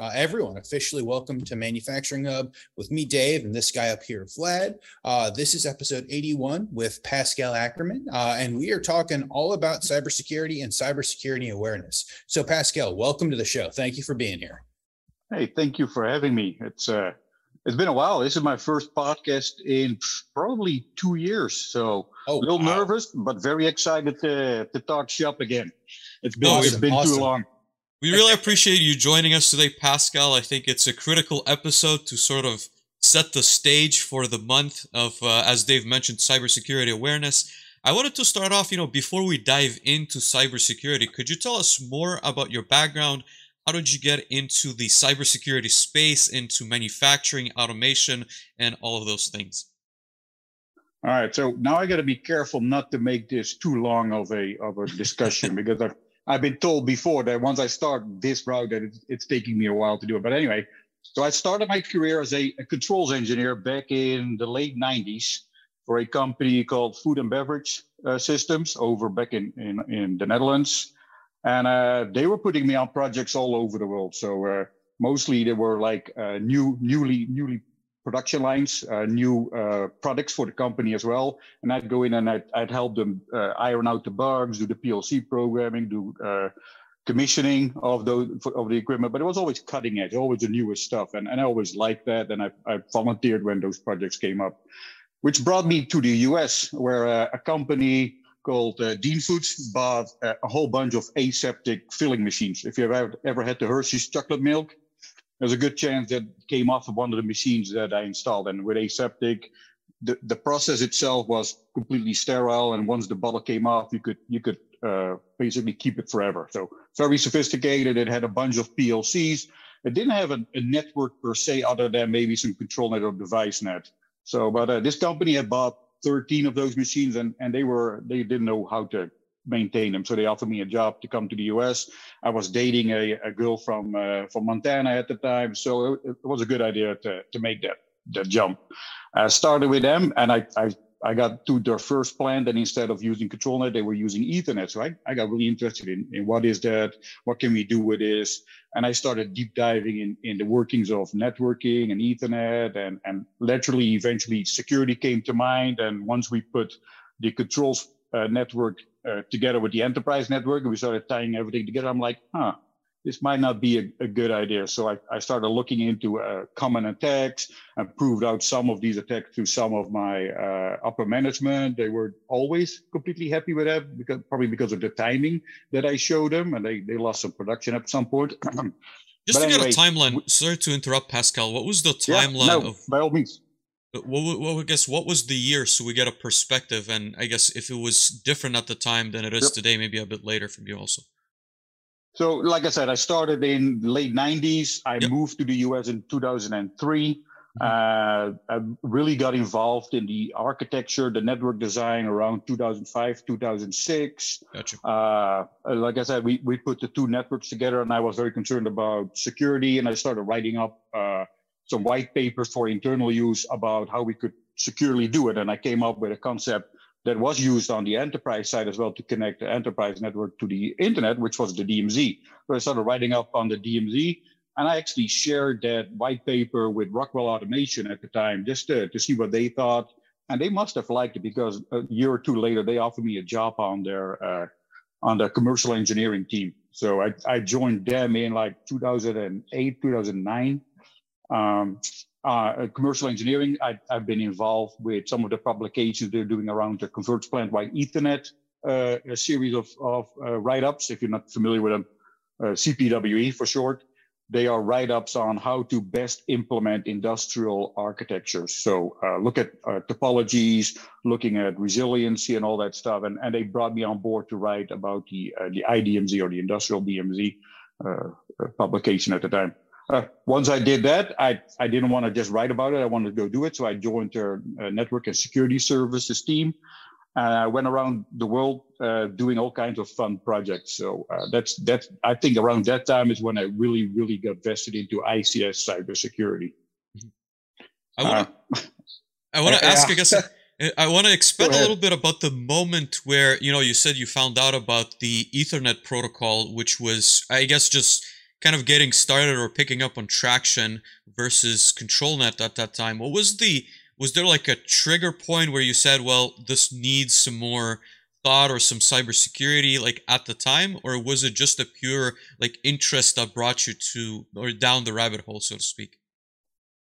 uh, everyone officially welcome to Manufacturing Hub with me, Dave, and this guy up here, Vlad. Uh, this is episode 81 with Pascal Ackerman, uh, and we are talking all about cybersecurity and cybersecurity awareness. So, Pascal, welcome to the show. Thank you for being here. Hey, thank you for having me. It's uh, it's been a while. This is my first podcast in probably two years, so oh, a little wow. nervous, but very excited to to talk shop again. It's been awesome. it's been awesome. too long. We really appreciate you joining us today, Pascal. I think it's a critical episode to sort of set the stage for the month of, uh, as Dave mentioned, cybersecurity awareness. I wanted to start off, you know, before we dive into cybersecurity, could you tell us more about your background? How did you get into the cybersecurity space, into manufacturing, automation, and all of those things? All right, so now I got to be careful not to make this too long of a of a discussion because I've I've been told before that once I start this route, that it's, it's taking me a while to do it. But anyway, so I started my career as a, a, controls engineer back in the late 90s for a company called Food and Beverage uh, Systems over back in, in, in the Netherlands. And uh, they were putting me on projects all over the world. So uh, mostly they were like uh, new, newly, newly production lines, uh, new uh, products for the company as well. And I'd go in and I'd, I'd help them uh, iron out the bugs, do the PLC programming, do uh, commissioning of of the equipment. But it was always cutting edge, always the newest stuff, and, and I always liked that. And I, I volunteered when those projects came up, which brought me to the U.S., where uh, a company called uh, Dean Foods bought a whole bunch of aseptic filling machines. If you've ever, ever had the Hershey's chocolate milk, there's a good chance that came off of one of the machines that I installed. And with aseptic, the, the process itself was completely sterile. And once the bottle came off, you could you could uh, basically keep it forever. So very sophisticated. It had a bunch of PLCs. It didn't have a, a network per se, other than maybe some control net or device net. So, but uh, this company had bought 13 of those machines, and and they were they didn't know how to maintain them. So they offered me a job to come to the U.S. I was dating a, a girl from uh, from Montana at the time, so it, it, was a good idea to to make that that jump. I started with them, and I I, I got to their first plant, and instead of using ControlNet, they were using Ethernet. So I, I got really interested in, in what is that, what can we do with this, and I started deep diving in in the workings of networking and Ethernet, and and literally eventually security came to mind. And once we put the controls network uh, together with the enterprise network and we started tying everything together. I'm like huh this might not be a, a good idea. So I, I started looking into uh, common attacks. And proved out some of these attacks to some of my uh, upper management. They were always completely happy with that because probably because of the timing that i showed them and they, they lost some production at some point. Just but to anyway, get a timeline sorry to interrupt pascal. What was the timeline yeah, no, of by all means well, well, I guess what was the year so we get a perspective, and I guess if it was different at the time than it is yep. today, maybe a bit later from you also. So, like I said, I started in late '90s. I yep. moved to the US in 2003. Mm-hmm. Uh, I really got involved in the architecture, the network design around 2005, 2006. Gotcha. Uh, like I said, we, we put the two networks together, and I was very concerned about security, and I started writing up. Uh, some white papers for internal use about how we could securely do it. And I came up with a concept that was used on the enterprise side as well to connect the enterprise network to the internet, which was the DMZ. So I started writing up on the DMZ. And I actually shared that white paper with Rockwell Automation at the time just to, to see what they thought. And they must have liked it because a year or two later, they offered me a job on their uh, on the commercial engineering team. So I, I joined them in like 2008, 2009 um, uh, commercial engineering, I, have been involved with some of the publications they're doing around the converged plant-wide Ethernet, uh, a series of, of uh, write-ups. If you're not familiar with them, uh, CPWE for short, they are write-ups on how to best implement industrial architectures. So uh, look at uh, topologies, looking at resiliency and all that stuff. And, and they brought me on board to write about the the IDMZ or the industrial DMZ publication at the time. Uh, once I did that, I, I didn't want to just write about it. I wanted to go do it. So I joined their uh, network and security services team. And I went around the world uh, doing all kinds of fun projects. So uh, that's that's I think around that time is when I really really got vested into ICS cybersecurity. I want to I want to ask. I guess I want to expand a little bit about the moment where you know you said you found out about the Ethernet protocol, which was I guess just kind of getting started or picking up on traction versus ControlNet at that time. What was the was there like a trigger point where you said, well, this needs some more thought or some cybersecurity like at the time, or was it just a pure like interest that brought you to or down the rabbit hole, so to speak?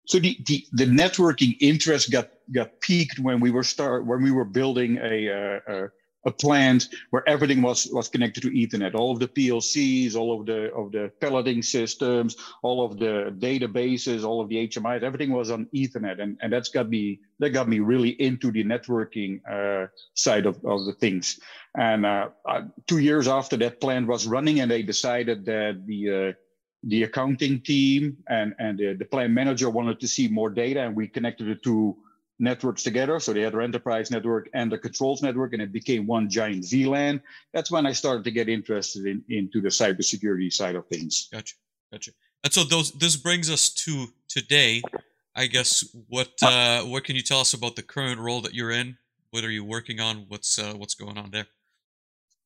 So the, the, the networking interest got got piqued when we were start when we were building a, uh, a, a plant where everything was was connected to Ethernet. All of the PLCs, all of the of the pelleting systems, all of the databases, all of the HMIs, everything was on Ethernet, and and that's got me that got me really into the networking uh, side of, of the things. And uh, uh, two years after that plant was running, and they decided that the uh, the accounting team and and the, the plant manager wanted to see more data, and we connected the two networks together. So they had their enterprise network and the controls network, and it became one giant VLAN. That's when I started to get interested in into the cybersecurity side of things. Gotcha, gotcha. And so those this brings us to today. I guess what uh, what can you tell us about the current role that you're in? What are you working on? What's uh, what's going on there?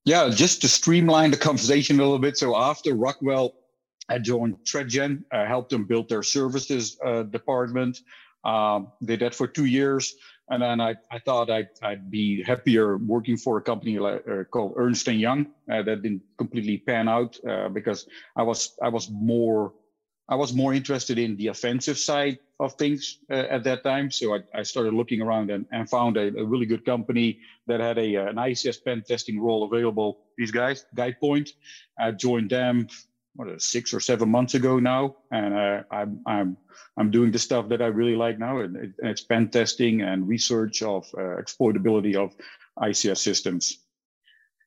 Yeah, just to streamline the conversation a little bit. So after Rockwell, I joined ThreatGen, I helped them build their services uh, department. Um, did that for two years, and then I, I thought I'd, I'd be happier working for a company like, uh, called Ernst and Young. Uh, that didn't completely pan out uh, because I was I was more I was more interested in the offensive side of things uh, at that time. So I, I started looking around and, and found a, a, really good company that had a an ICS pen testing role available. These guys, Guidepoint, I joined them what six or seven months ago now, and uh, I'm I'm I'm doing the stuff that I really like now, and, it, and it's pen testing and research of uh, exploitability of ICS systems.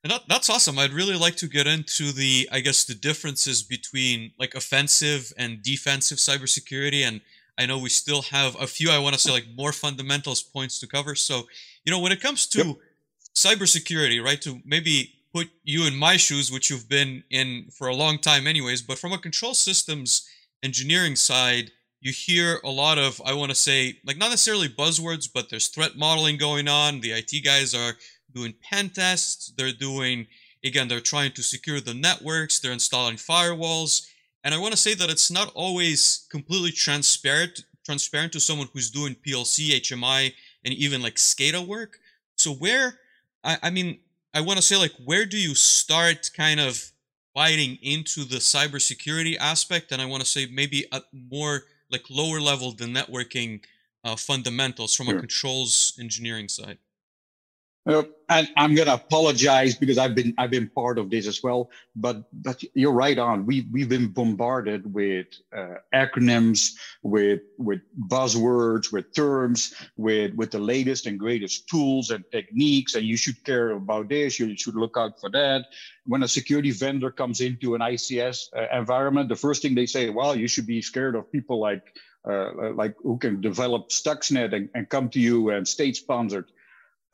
And that, that's awesome. I'd really like to get into the, I guess, the differences between like offensive and defensive cybersecurity. And I know we still have a few, I want to say, like more fundamentals points to cover. So, you know, when it comes to yep. cybersecurity, right, to maybe put you in my shoes, which you've been in for a long time, anyways. But from a control systems engineering side, you hear a lot of, I want to say, like not necessarily buzzwords, but there's threat modeling going on. The IT guys are doing pen tests. They're doing, again, they're trying to secure the networks. They're installing firewalls. And I want to say that it's not always completely transparent, transparent to someone who's doing PLC, HMI, and even like SCADA work. So where, I, I mean, I want to say like where do you start kind of biting into the cybersecurity aspect and I want to say maybe a more like lower level the networking uh, fundamentals from sure. a controls engineering side. Uh, and I'm gonna apologize because I've been I've been part of this as well. But but you're right on. We we've been bombarded with uh, acronyms, with with buzzwords, with terms, with with the latest and greatest tools and techniques. And you should care about this. You should look out for that. When a security vendor comes into an ICS uh, environment, the first thing they say, well, you should be scared of people like uh, like who can develop Stuxnet and, and come to you and state sponsored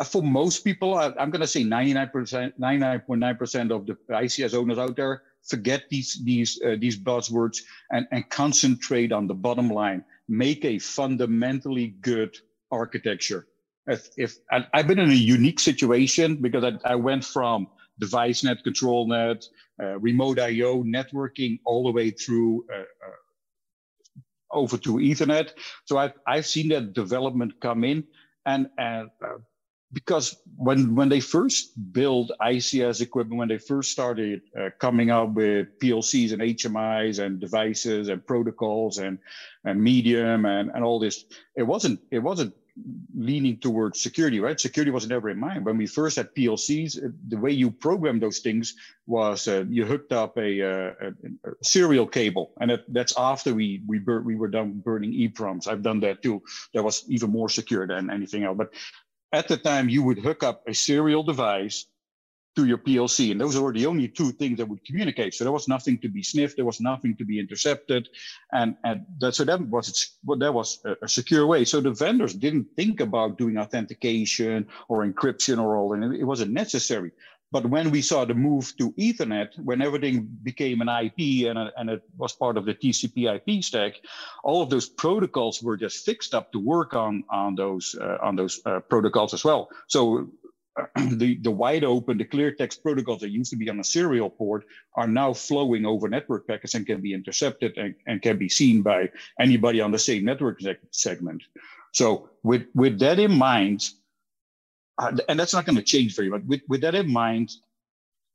for most people, I, am going to say 99%, 99.9% of the ICS owners out there forget these these uh, these buzzwords and, and concentrate on the bottom line. Make a fundamentally good architecture. If, if I've been in a unique situation because I, I went from device net, control net, uh, remote IO, networking, all the way through uh, uh, over to Ethernet. So I've I've seen that development come in, and and uh, because when when they first built ICS equipment, when they first started uh, coming out with PLCs and HMIs and devices and protocols and and medium and, and all this, it wasn't it wasn't leaning towards security, right? Security was never in mind. When we first had PLCs, uh, the way you programmed those things was uh, you hooked up a, uh, a, a serial cable, and that, that's after we we bur- we were done burning EPROMs. I've done that too. That was even more secure than anything else. But at the time you would hook up a serial device to your PLC. And those were the only two things that would communicate. So there was nothing to be sniffed. There was nothing to be intercepted. And, and that, so that was, well, that was a, a, secure way. So the vendors didn't think about doing authentication or encryption or all, and it, it wasn't necessary. But when we saw the move to Ethernet, when everything became an IP and, a, and it was part of the TCP IP stack, all of those protocols were just fixed up to work on on those uh, on those uh, protocols as well. So the, the wide open, the clear text protocols that used to be on a serial port are now flowing over network packets and can be intercepted and, and can be seen by anybody on the same network segment. So with, with that in mind, and that's not going to change very much. With, with that in mind,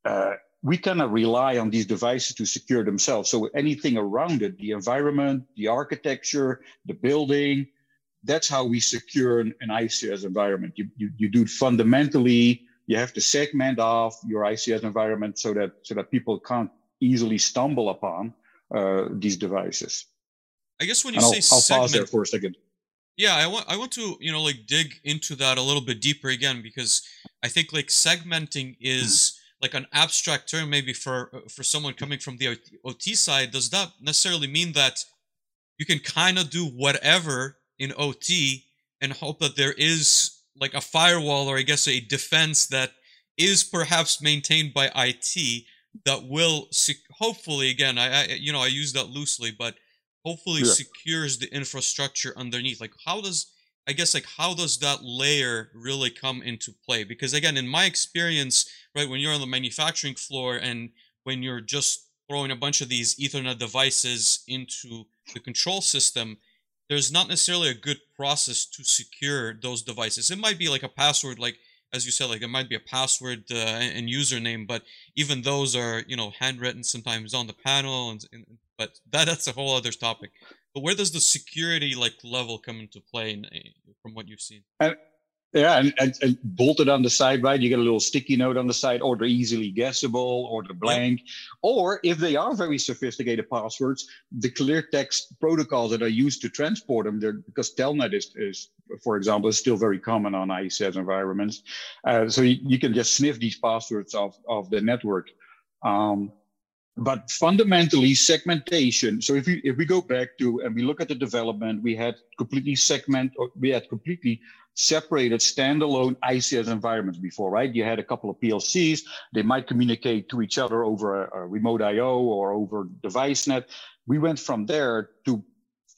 uh, we kind of rely on these devices to secure themselves. So anything around it, the environment, the architecture, the building, that's how we secure an, an ICS environment. You, you, you do fundamentally, you have to segment off your ICS environment so that so that people can't easily stumble upon uh, these devices. I guess when you and say I'll, I'll segment, pause there for a second. Yeah, I want I want to you know like dig into that a little bit deeper again because I think like segmenting is like an abstract term maybe for for someone coming from the OT side. Does that necessarily mean that you can kind of do whatever in OT and hope that there is like a firewall or I guess a defense that is perhaps maintained by IT that will hopefully again I, I you know I use that loosely but hopefully yeah. secures the infrastructure underneath. Like how does I guess like how does that layer really come into play? Because again in my experience right when you're on the manufacturing floor and when you're just throwing a bunch of these ethernet devices into the control system there's not necessarily a good process to secure those devices. It might be like a password like as you said like it might be a password uh, and username but even those are you know handwritten sometimes on the panel and, and but that that's a whole other topic but where does the security like level come into play in, eh, from what you've seen and yeah, and, and, and, bolted on the side, right? You get a little sticky note on the side, or they're easily guessable, or the blank. Or if they are very sophisticated passwords, the clear text protocols that are used to transport them, they're, because Telnet is, is, for example, is still very common on ICS environments. Uh, so you, you, can just sniff these passwords of, of the network. Um, but fundamentally segmentation so if we if we go back to and we look at the development we had completely segment we had completely separated standalone ICS environments before, right? You had a couple of PLCs, they might communicate to each other over a, a remote IO or over device net. We went from there to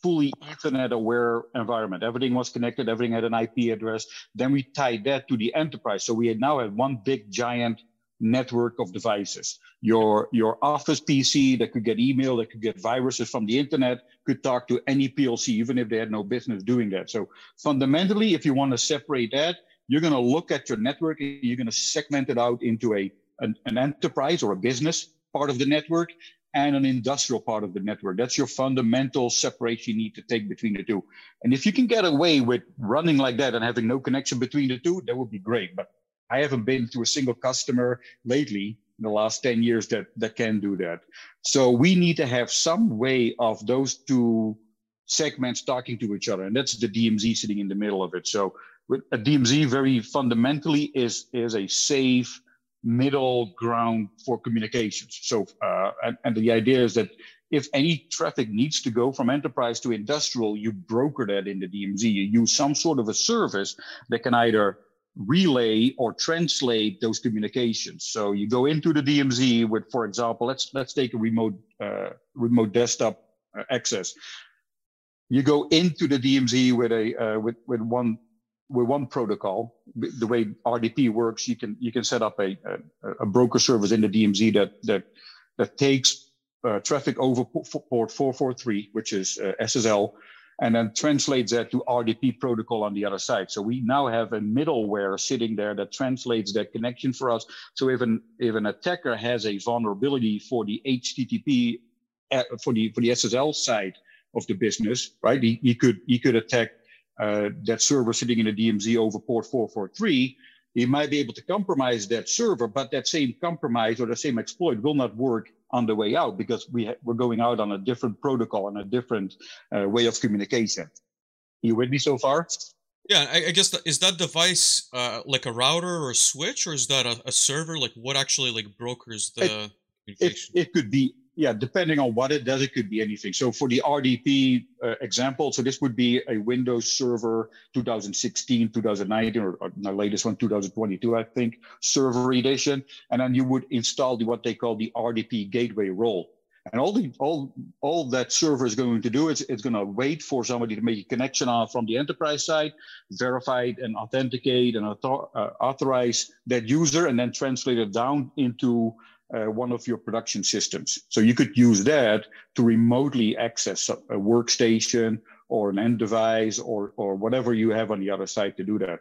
fully Ethernet aware environment. Everything was connected, everything had an IP address. Then we tied that to the enterprise. So we now had one big giant network of devices. Your, your office PC that could get email, that could get viruses from the internet, could talk to any PLC, even if they had no business doing that. So fundamentally, if you want to separate that, you're going to look at your network, and you're going to segment it out into a, an, an enterprise or a business part of the network and an industrial part of the network. That's your fundamental separation you need to take between the two. And if you can get away with running like that and having no connection between the two, that would be great. But I haven't been to a single customer lately in the last 10 years that, that can do that. So we need to have some way of those two segments talking to each other. And that's the DMZ sitting in the middle of it. So a DMZ very fundamentally is, is a safe middle ground for communications. So, uh, and, and the idea is that if any traffic needs to go from enterprise to industrial, you broker that in the DMZ. You use some sort of a service that can either relay or translate those communications. So you go into the DMZ with, for example, let's let's take a remote uh, remote desktop uh, access. You go into the DMZ with a uh, with with one with one protocol. The way RDP works, you can you can set up a a, a broker service in the DMZ that that that takes uh, traffic over port 443, which is uh, SSL, and then translates that to RDP protocol on the other side. So we now have a middleware sitting there that translates that connection for us. So if an if an attacker has a vulnerability for the HTTP uh, for the for the SSL side of the business, right? He, he could he could attack uh, that server sitting in a DMZ over port 443. He might be able to compromise that server, but that same compromise or the same exploit will not work on the way out because we ha- we're going out on a different protocol and a different uh, way of communication. You with me so far? Yeah, I, I guess that, is that device uh, like a router or a switch, or is that a, a server? Like what actually like brokers the it, communication? It, it could be yeah, depending on what it does, it could be anything. So for the RDP uh, example, so this would be a Windows Server 2016, 2019, or, or, the latest one, 2022, I think, server edition. And then you would install the, what they call the RDP gateway role. And all the all all that server is going to do is it's going to wait for somebody to make a connection on from the enterprise side, verify and authenticate and author, uh, authorize that user, and then translate it down into uh, one of your production systems. So you could use that to remotely access a, workstation or an end device or or whatever you have on the other side to do that.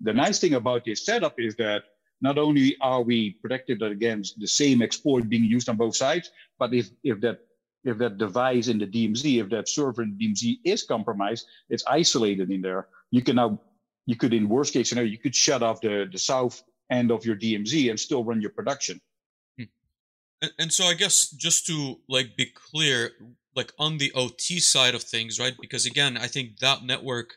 The nice thing about this setup is that not only are we protected against the same exploit being used on both sides, but if, if that if that device in the DMZ, if that server in the DMZ is compromised, it's isolated in there. You can now, you could in worst case scenario, you could shut off the, the south end of your DMZ and still run your production. And, and so I guess just to like be clear, like on the OT side of things, right? Because again, I think that network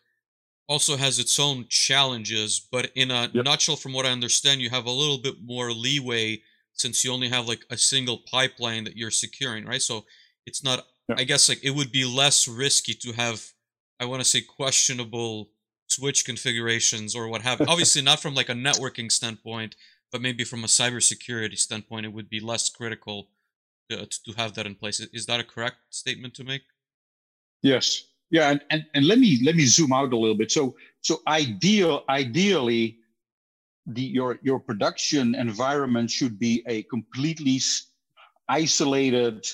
also has its own challenges, but in a yep. nutshell, from what I understand, you have a little bit more leeway since you only have like a single pipeline that you're securing, right? So it's not, yep. I guess, like it would be less risky to have, I want to say, questionable switch configurations or what have. Obviously, not from like a networking standpoint, but maybe from a cybersecurity standpoint, it would be less critical uh, to, to have that in place. Is that a correct statement to make? Yes, yeah, and, and, and let me let me zoom out a little bit. So so ideal ideally, the your your production environment should be a completely isolated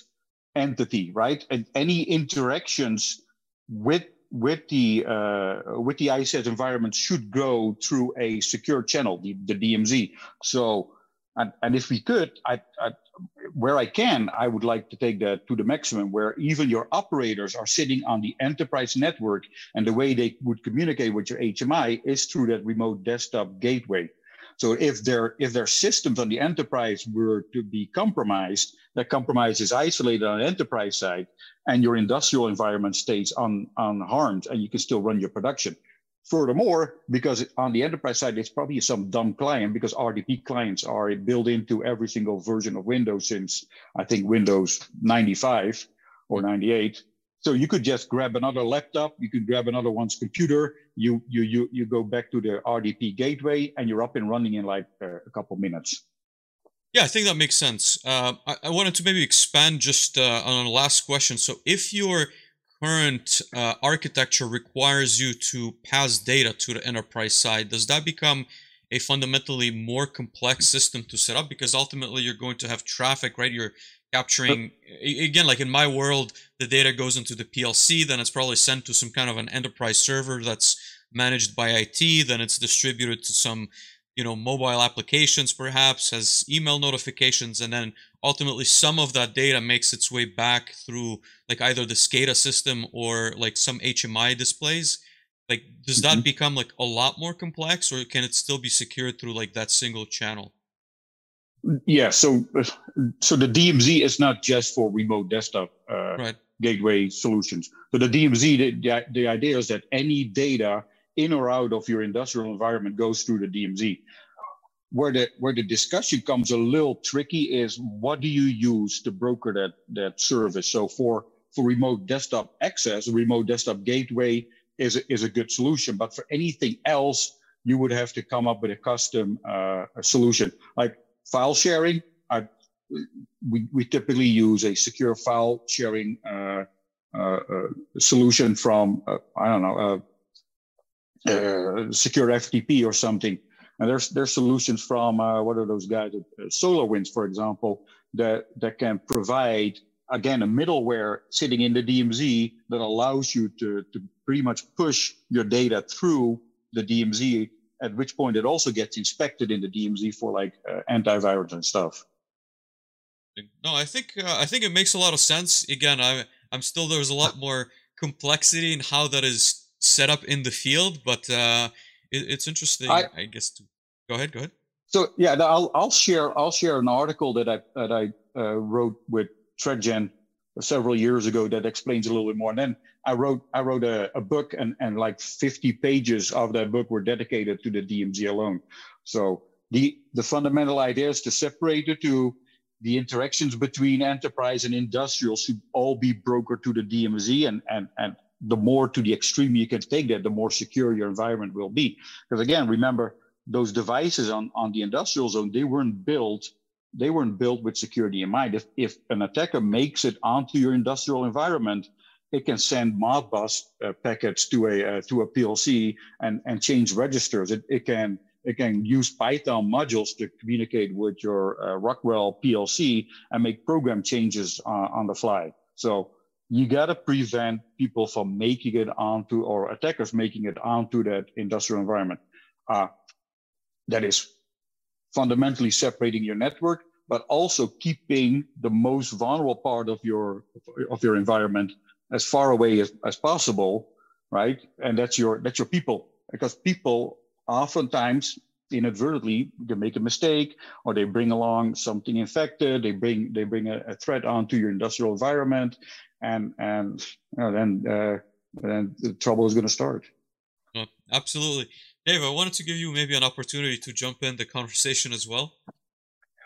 entity, right? And any interactions with with the uh, with the ICS environment should go through a secure channel, the, the DMZ. So, and, and if we could, I, I where I can, I would like to take that to the maximum where even your operators are sitting on the enterprise network and the way they would communicate with your HMI is through that remote desktop gateway. So if their if their systems on the enterprise were to be compromised, that compromise is isolated on the enterprise side, and your industrial environment stays un, unharmed, and you can still run your production. Furthermore, because on the enterprise side, it's probably some dumb client because RDP clients are built into every single version of Windows since I think Windows 95 or 98. So you could just grab another laptop, you could grab another one's computer, you you you you go back to the RDP gateway, and you're up and running in like uh, a couple minutes. Yeah, I think that makes sense. Uh, I, I, wanted to maybe expand just uh, on the last question. So if your current uh, architecture requires you to pass data to the enterprise side, does that become a fundamentally more complex system to set up? Because ultimately you're going to have traffic, right? You're capturing, again, like in my world, the data goes into the PLC, then it's probably sent to some kind of an enterprise server that's managed by IT, then it's distributed to some you know mobile applications perhaps has email notifications and then ultimately some of that data makes its way back through like either the SCADA system or like some HMI displays like does that mm-hmm. become like a lot more complex or can it still be secured through like that single channel yeah so so the DMZ is not just for remote desktop uh, right. gateway solutions so the DMZ the, the, the idea is that any data in or out of your industrial environment goes through the DMZ. Where the where the discussion comes a little tricky is what do you use to broker that that service? So for for remote desktop access, a remote desktop gateway is a, is a good solution. But for anything else, you would have to come up with a custom uh, solution. Like file sharing, I, we, we typically use a secure file sharing uh, uh, uh solution from, uh, I don't know, uh, secure FTP or something. And there's there's solutions from uh, what are those guys? Uh, SolarWinds, for example, that that can provide again a middleware sitting in the DMZ that allows you to to pretty much push your data through the DMZ. At which point it also gets inspected in the DMZ for like uh, antivirus and stuff. No, I think uh, I think it makes a lot of sense. Again, I I'm still there's a lot more complexity in how that is set up in the field, but uh, it, it's interesting, I, I, guess. To go ahead, go ahead. So yeah, I'll I'll share I'll share an article that I that I uh, wrote with ThreatGen several years ago that explains a little bit more. And then I wrote I wrote a, a book and and like 50 pages of that book were dedicated to the DMZ alone. So the the fundamental idea is to separate the two. The interactions between enterprise and industrial should all be brokered to the DMZ and and and the more to the extreme you can take that, the more secure your environment will be. Because again, remember those devices on, on the industrial zone, they weren't built they weren't built with security in mind. If, if an attacker makes it onto your industrial environment, it can send Modbus uh, packets to a uh, to a PLC and and change registers. It, it can it can use Python modules to communicate with your uh, Rockwell PLC and make program changes uh, on the fly. So you got to prevent people from making it onto or attackers making it onto that industrial environment. Uh, that is fundamentally separating your network, but also keeping the most vulnerable part of your of your environment as far away as, as possible, right? And that's your that's your people, because people oftentimes inadvertently they make a mistake or they bring along something infected they bring they bring a, a threat onto your industrial environment and and you know, then uh, then the trouble is going to start absolutely. Dave i wanted to give you maybe an opportunity to jump in the conversation as well.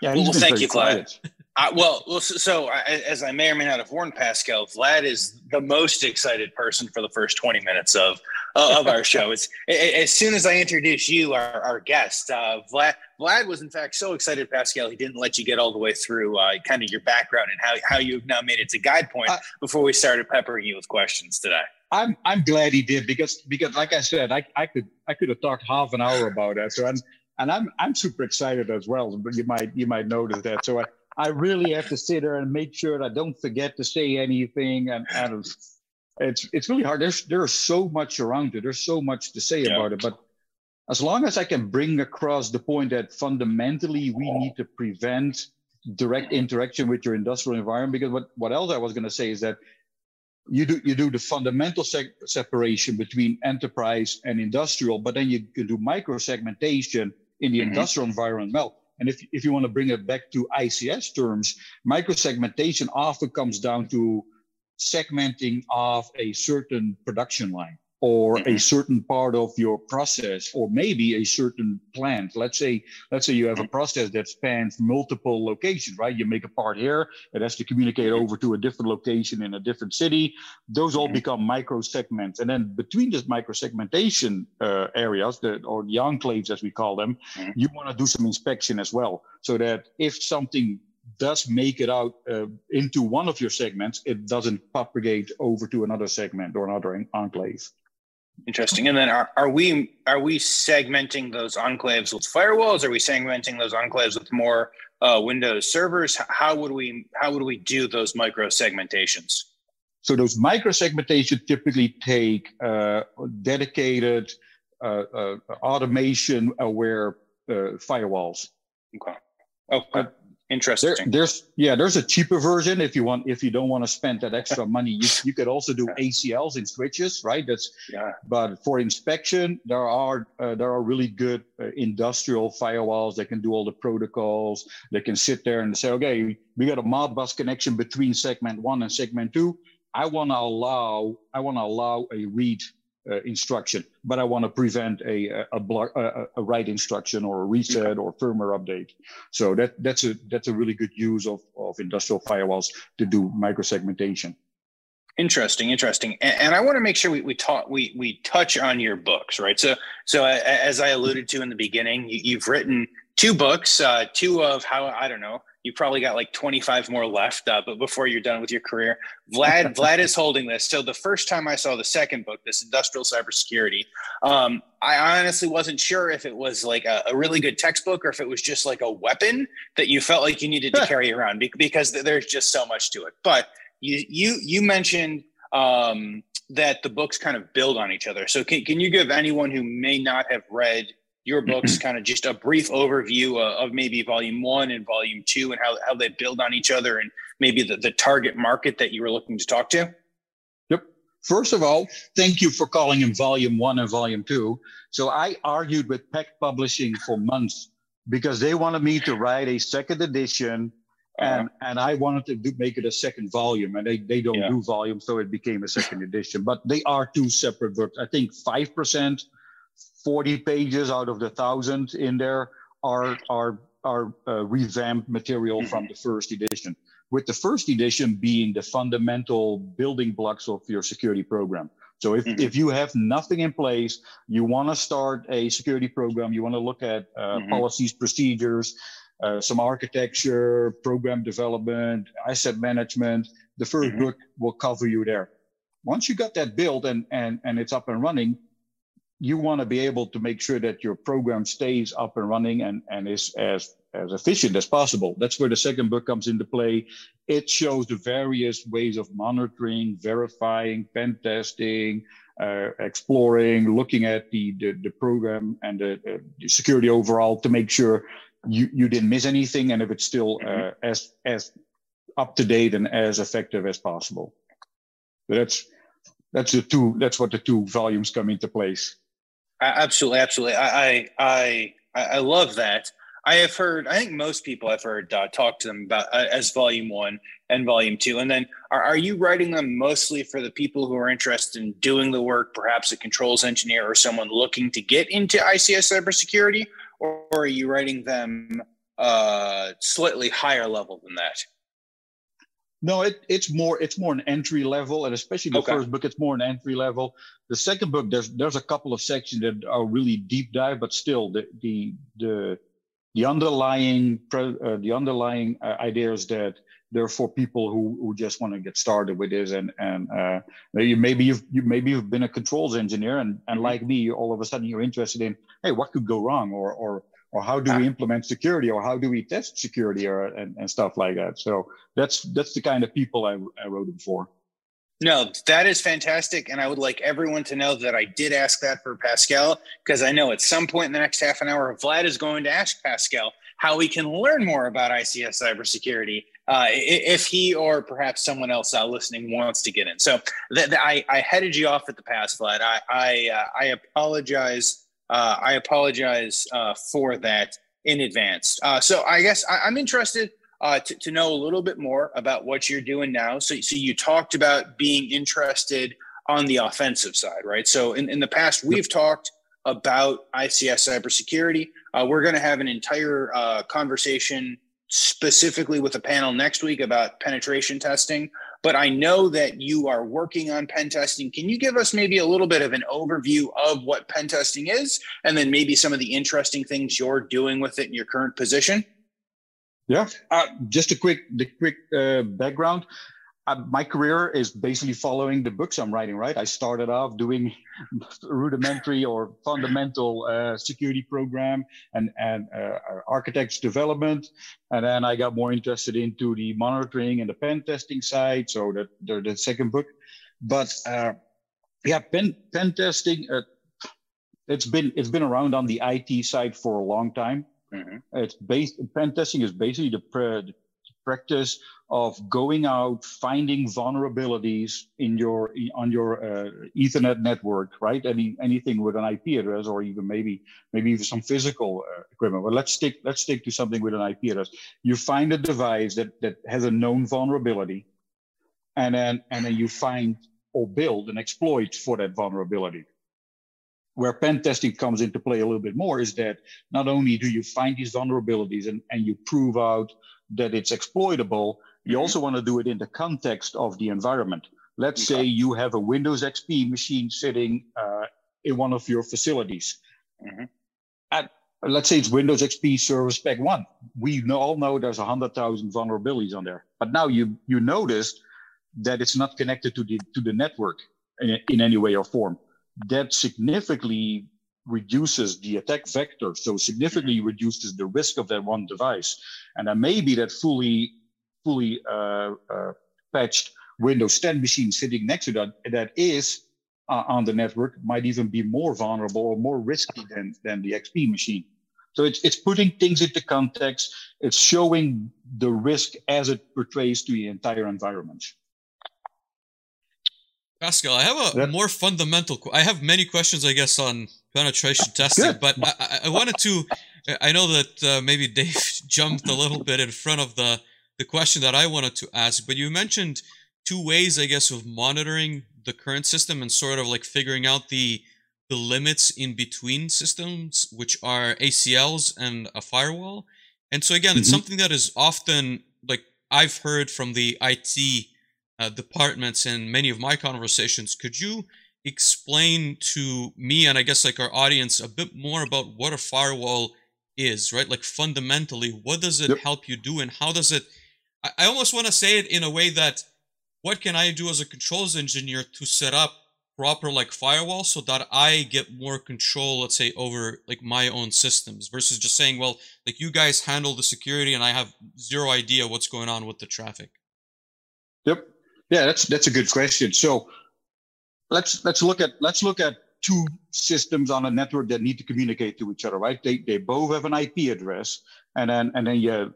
Yeah well, thank you Vlad. Uh, well, so, so as I may or may not have warned Pascal, Vlad is the most excited person for the first 20 minutes of uh, of our show. It's as soon as I introduce you, our, our guest, uh, Vlad. Vlad was in fact so excited, Pascal, he didn't let you get all the way through uh, kind of your background and how how you've now made it to GuidePoint before we started peppering you with questions today. I'm I'm glad he did because because like I said, I, I could I could have talked half an hour about that. So I'm and I'm I'm super excited as well. But you might you might notice that. So I I really have to sit there and make sure that I don't forget to say anything. And, and it's it's really hard. There's there's so much around it. There's so much to say yeah. about it. But as long as I can bring across the point that fundamentally we need to prevent direct interaction with your industrial environment, because what, what else I was going to say is that you do you do the fundamental se- separation between enterprise and industrial, but then you can do micro segmentation in the mm-hmm. industrial environment. Well, and if, if you want to bring it back to ICS terms, microsegmentation often comes down to segmenting off a certain production line or mm-hmm. a certain part of your process or maybe a certain plant let's say let's say you have a mm-hmm. process that spans multiple locations right you make a part here it has to communicate over to a different location in a different city those all mm-hmm. become micro segments and then between this micro segmentation uh, areas the, or the enclaves as we call them mm-hmm. you want to do some inspection as well so that if something does make it out uh, into one of your segments, it doesn't propagate over to another segment or another enclave. Interesting. And then are, are we are we segmenting those enclaves with firewalls? Are we segmenting those enclaves with more uh, Windows servers? How would we how would we do those micro segmentations? So those micro segmentation typically take uh, dedicated uh, uh automation aware uh, firewalls. Okay. Okay. Interesting. There, there's yeah, there's a cheaper version if you want if you don't want to spend that extra money. You, you could also do ACLs in switches, right? That's yeah. But for inspection, there are uh, there are really good uh, industrial firewalls that can do all the protocols. They can sit there and say, okay, we got a Modbus connection between segment one and segment two. I want to allow I want to allow a read uh, instruction, but I want to prevent a a, block, a, a, write instruction or a reset or firmware update. So that that's a that's a really good use of, of industrial firewalls to do microsegmentation. Interesting, interesting, and, and I want to make sure we we talk we we touch on your books, right? So so as I alluded to in the beginning, you, have written two books, uh, two of how I don't know you probably got like 25 more left, uh, but before you're done with your career, Vlad Vlad is holding this. So the first time I saw the second book, this industrial cybersecurity, um, I honestly wasn't sure if it was like a, a, really good textbook or if it was just like a weapon that you felt like you needed to carry around because there's just so much to it. But you you you mentioned um, that the books kind of build on each other. So can, can you give anyone who may not have read your books kind of just a brief overview of, of, maybe volume one and volume two and how, how they build on each other and maybe the, the target market that you were looking to talk to? Yep. First of all, thank you for calling him volume one and volume two. So I argued with Packt Publishing for months because they wanted me to write a second edition and uh-huh. and I wanted to do, make it a second volume, and they, they don't yeah. do volumes, so it became a second edition. But they are two separate books. I think five percent 40 pages out of the thousand in there are are are uh, revamped material from the first edition with the first edition being the fundamental building blocks of your security program so if, mm-hmm. if you have nothing in place you want to start a security program you want to look at uh, mm-hmm. policies procedures uh, some architecture, program development, asset management. The 1st mm-hmm. book will cover you there. Once you got that built and and and it's up and running, you want to be able to make sure that your program stays up and running and and is as as efficient as possible. That's where the second book comes into play. It shows the various ways of monitoring, verifying, pen testing, uh, exploring, looking at the, the, the program and the, uh, the, security overall to make sure you, you didn't miss anything and if it's still uh, mm-hmm. as as up to date and as effective as possible. So that's that's the two that's what the two volumes come into place. Absolutely, absolutely. I I I, I love that. I have heard, I think most people I've heard uh, talk to them about uh, as volume one and volume two. And then are, are you writing them mostly for the people who are interested in doing the work, perhaps a controls engineer or someone looking to get into ICS cybersecurity? Or, or are you writing them uh, slightly higher level than that? No, it, it's more it's more an entry level, and especially the okay. first book, it's more an entry level. The second book, there's there's a couple of sections that are really deep dive, but still the the the the underlying uh, the underlying uh, idea is that they're for people who, who just want to get started with this and and uh, maybe you've you maybe you've been a controls engineer and and mm-hmm. like me all of a sudden you're interested in hey what could go wrong or or or how do we ah. implement security or how do we test security or and, and stuff like that so that's that's the kind of people I, I wrote them for no, that is fantastic. And I would like everyone to know that I did ask that for Pascal because I know at some point in the next half an hour, Vlad is going to ask Pascal how we can learn more about ICS cybersecurity uh, if he or perhaps someone else uh, listening wants to get in. So th- th- I, I, headed you off at the pass, Vlad. I I, uh, I apologize. Uh, I apologize uh, for that in advance. Uh, so I guess I, I'm interested uh, to, to know a little bit more about what you're doing now. So, so you talked about being interested on the offensive side, right? So in, in the past, we've talked about ICS cybersecurity. Uh, we're going to have an entire uh, conversation specifically with a panel next week about penetration testing. But I know that you are working on pen testing. Can you give us maybe a little bit of an overview of what pen testing is, and then maybe some of the interesting things you're doing with it in your current position? Yeah, uh, just a quick the quick uh, background. Uh, my career is basically following the books I'm writing. Right, I started off doing rudimentary or fundamental uh, security program and and uh, architects development, and then I got more interested into the monitoring and the pen testing side. So that the, the second book, but uh, yeah, pen pen testing. it's been it's been around on the IT side for a long time. Mm-hmm. It's based pen testing is basically the, the, practice of going out finding vulnerabilities in your on your uh, Ethernet network, right? Any anything with an IP address or even maybe maybe even some physical uh, equipment. But let's stick let's stick to something with an IP address. You find a device that that has a known vulnerability, and then and then you find or build an exploit for that vulnerability where pen testing comes into play a little bit more is that not only do you find these vulnerabilities and, and you prove out that it's exploitable, you mm-hmm. also want to do it in the context of the environment. Let's okay. say you have a Windows XP machine sitting uh, in one of your facilities. Mm-hmm. At, let's say it's Windows XP Service Pack 1. We know, all know there's 100,000 vulnerabilities on there. But now you, you notice that it's not connected to the, to the network in, in any way or form that significantly reduces the attack vector, so significantly reduces the risk of that one device. And then maybe that fully, fully uh, uh, patched Windows 10 machine sitting next to that that is uh, on the network might even be more vulnerable or more risky than than the XP machine. So it's it's putting things into context. It's showing the risk as it portrays to the entire environment. Pascal, I have a yep. more fundamental. I have many questions, I guess, on penetration testing, Good. but I, I, wanted to. I know that uh, maybe Dave jumped a little bit in front of the the question that I wanted to ask, but you mentioned two ways, I guess, of monitoring the current system and sort of like figuring out the the limits in between systems, which are ACLs and a firewall. And so again, mm-hmm. it's something that is often like I've heard from the IT uh, departments in many of my conversations. Could you explain to me and I guess like our audience a bit more about what a firewall is, right? Like fundamentally, what does it Yep. help you do, and how does it? I, I almost want to say it in a way that, what can I do as a controls engineer to set up proper like firewall so that I get more control, let's say, over like my own systems versus just saying, well, like you guys handle the security and I have zero idea what's going on with the traffic. Yep. Yeah, that's that's a good question. So let's let's look at let's look at two systems on a network that need to communicate to each other, right? They they both have an IP address, and then and then you have,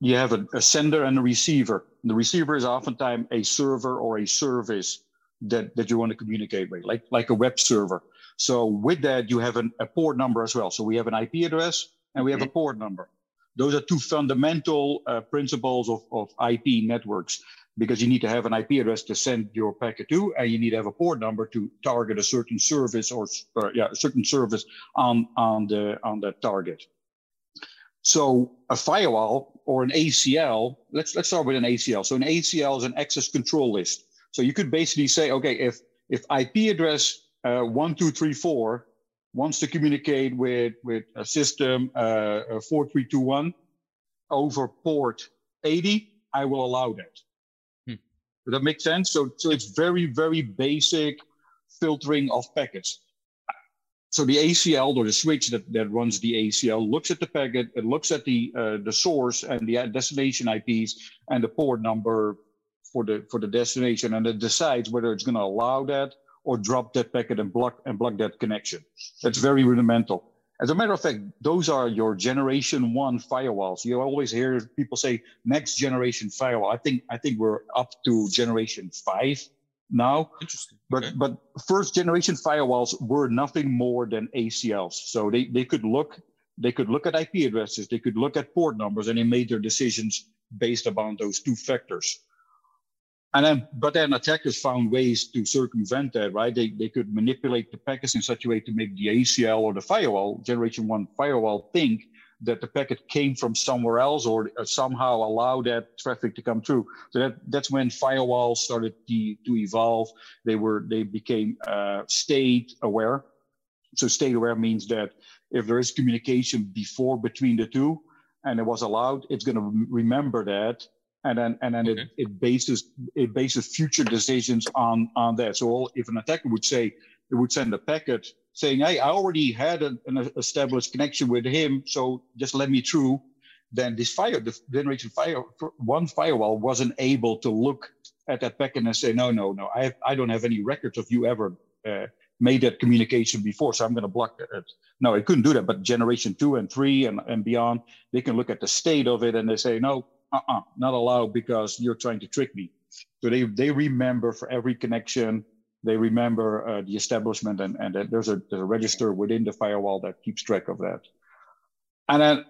you have a, a sender and a receiver. The receiver is oftentimes a server or a service that that you want to communicate with, like like a web server. So with that, you have an, a port number as well. So we have an IP address and we have a port number. Those are two fundamental uh, principles of, of IP networks because you need to have an IP address to send your packet to, and you need to have a port number to target a certain service or, or yeah, a certain service on on the on that target. So a firewall or an ACL, let's let's start with an ACL. So an ACL is an access control list. So you could basically say, okay, if if IP address uh, one two three four wants to communicate with with a system uh, four three two one over port eighty, I will allow that. Does that make sense? So, so it's very, very basic filtering of packets. So the ACL or the switch that, that runs the ACL looks at the packet, it looks at the uh, the source and the destination IPs and the port number for the for the destination, and it decides whether it's going to allow that or drop that packet and block and block that connection. That's very rudimental. As a matter of fact, those are your generation one firewalls. You always hear people say next generation firewall. I think I think we're up to generation five now. Interesting. But Okay. but first generation firewalls were nothing more than ACLs. So they, they could look they could look at IP addresses, they could look at port numbers, and they made their decisions based upon those two factors. And then, but then attackers found ways to circumvent that, right? They, they could manipulate the packets in such a way to make the ACL or the firewall, generation one firewall, think that the packet came from somewhere else or uh, somehow allow that traffic to come through. So that, that's when firewalls started to, to evolve. They were, they became uh, state aware. So state aware means that if there is communication before between the two and it was allowed, it's going to remember that and then and then Okay. it, it bases it bases future decisions on on that. So all, if an attacker would say it would send a packet saying, "Hey, I already had an, an established connection with him, so just let me through," then this fire the generation fire one firewall wasn't able to look at that packet and say, "No, no, no, I have, I don't have any records of you ever." Uh, made that communication before so i'm going to block it no it couldn't do that but generation two and three and, and beyond they can look at the state of it and they say no uh-uh, not allowed because you're trying to trick me. So they they remember for every connection, they remember uh, the establishment, and and there's a there's a register within the firewall that keeps track of that. And then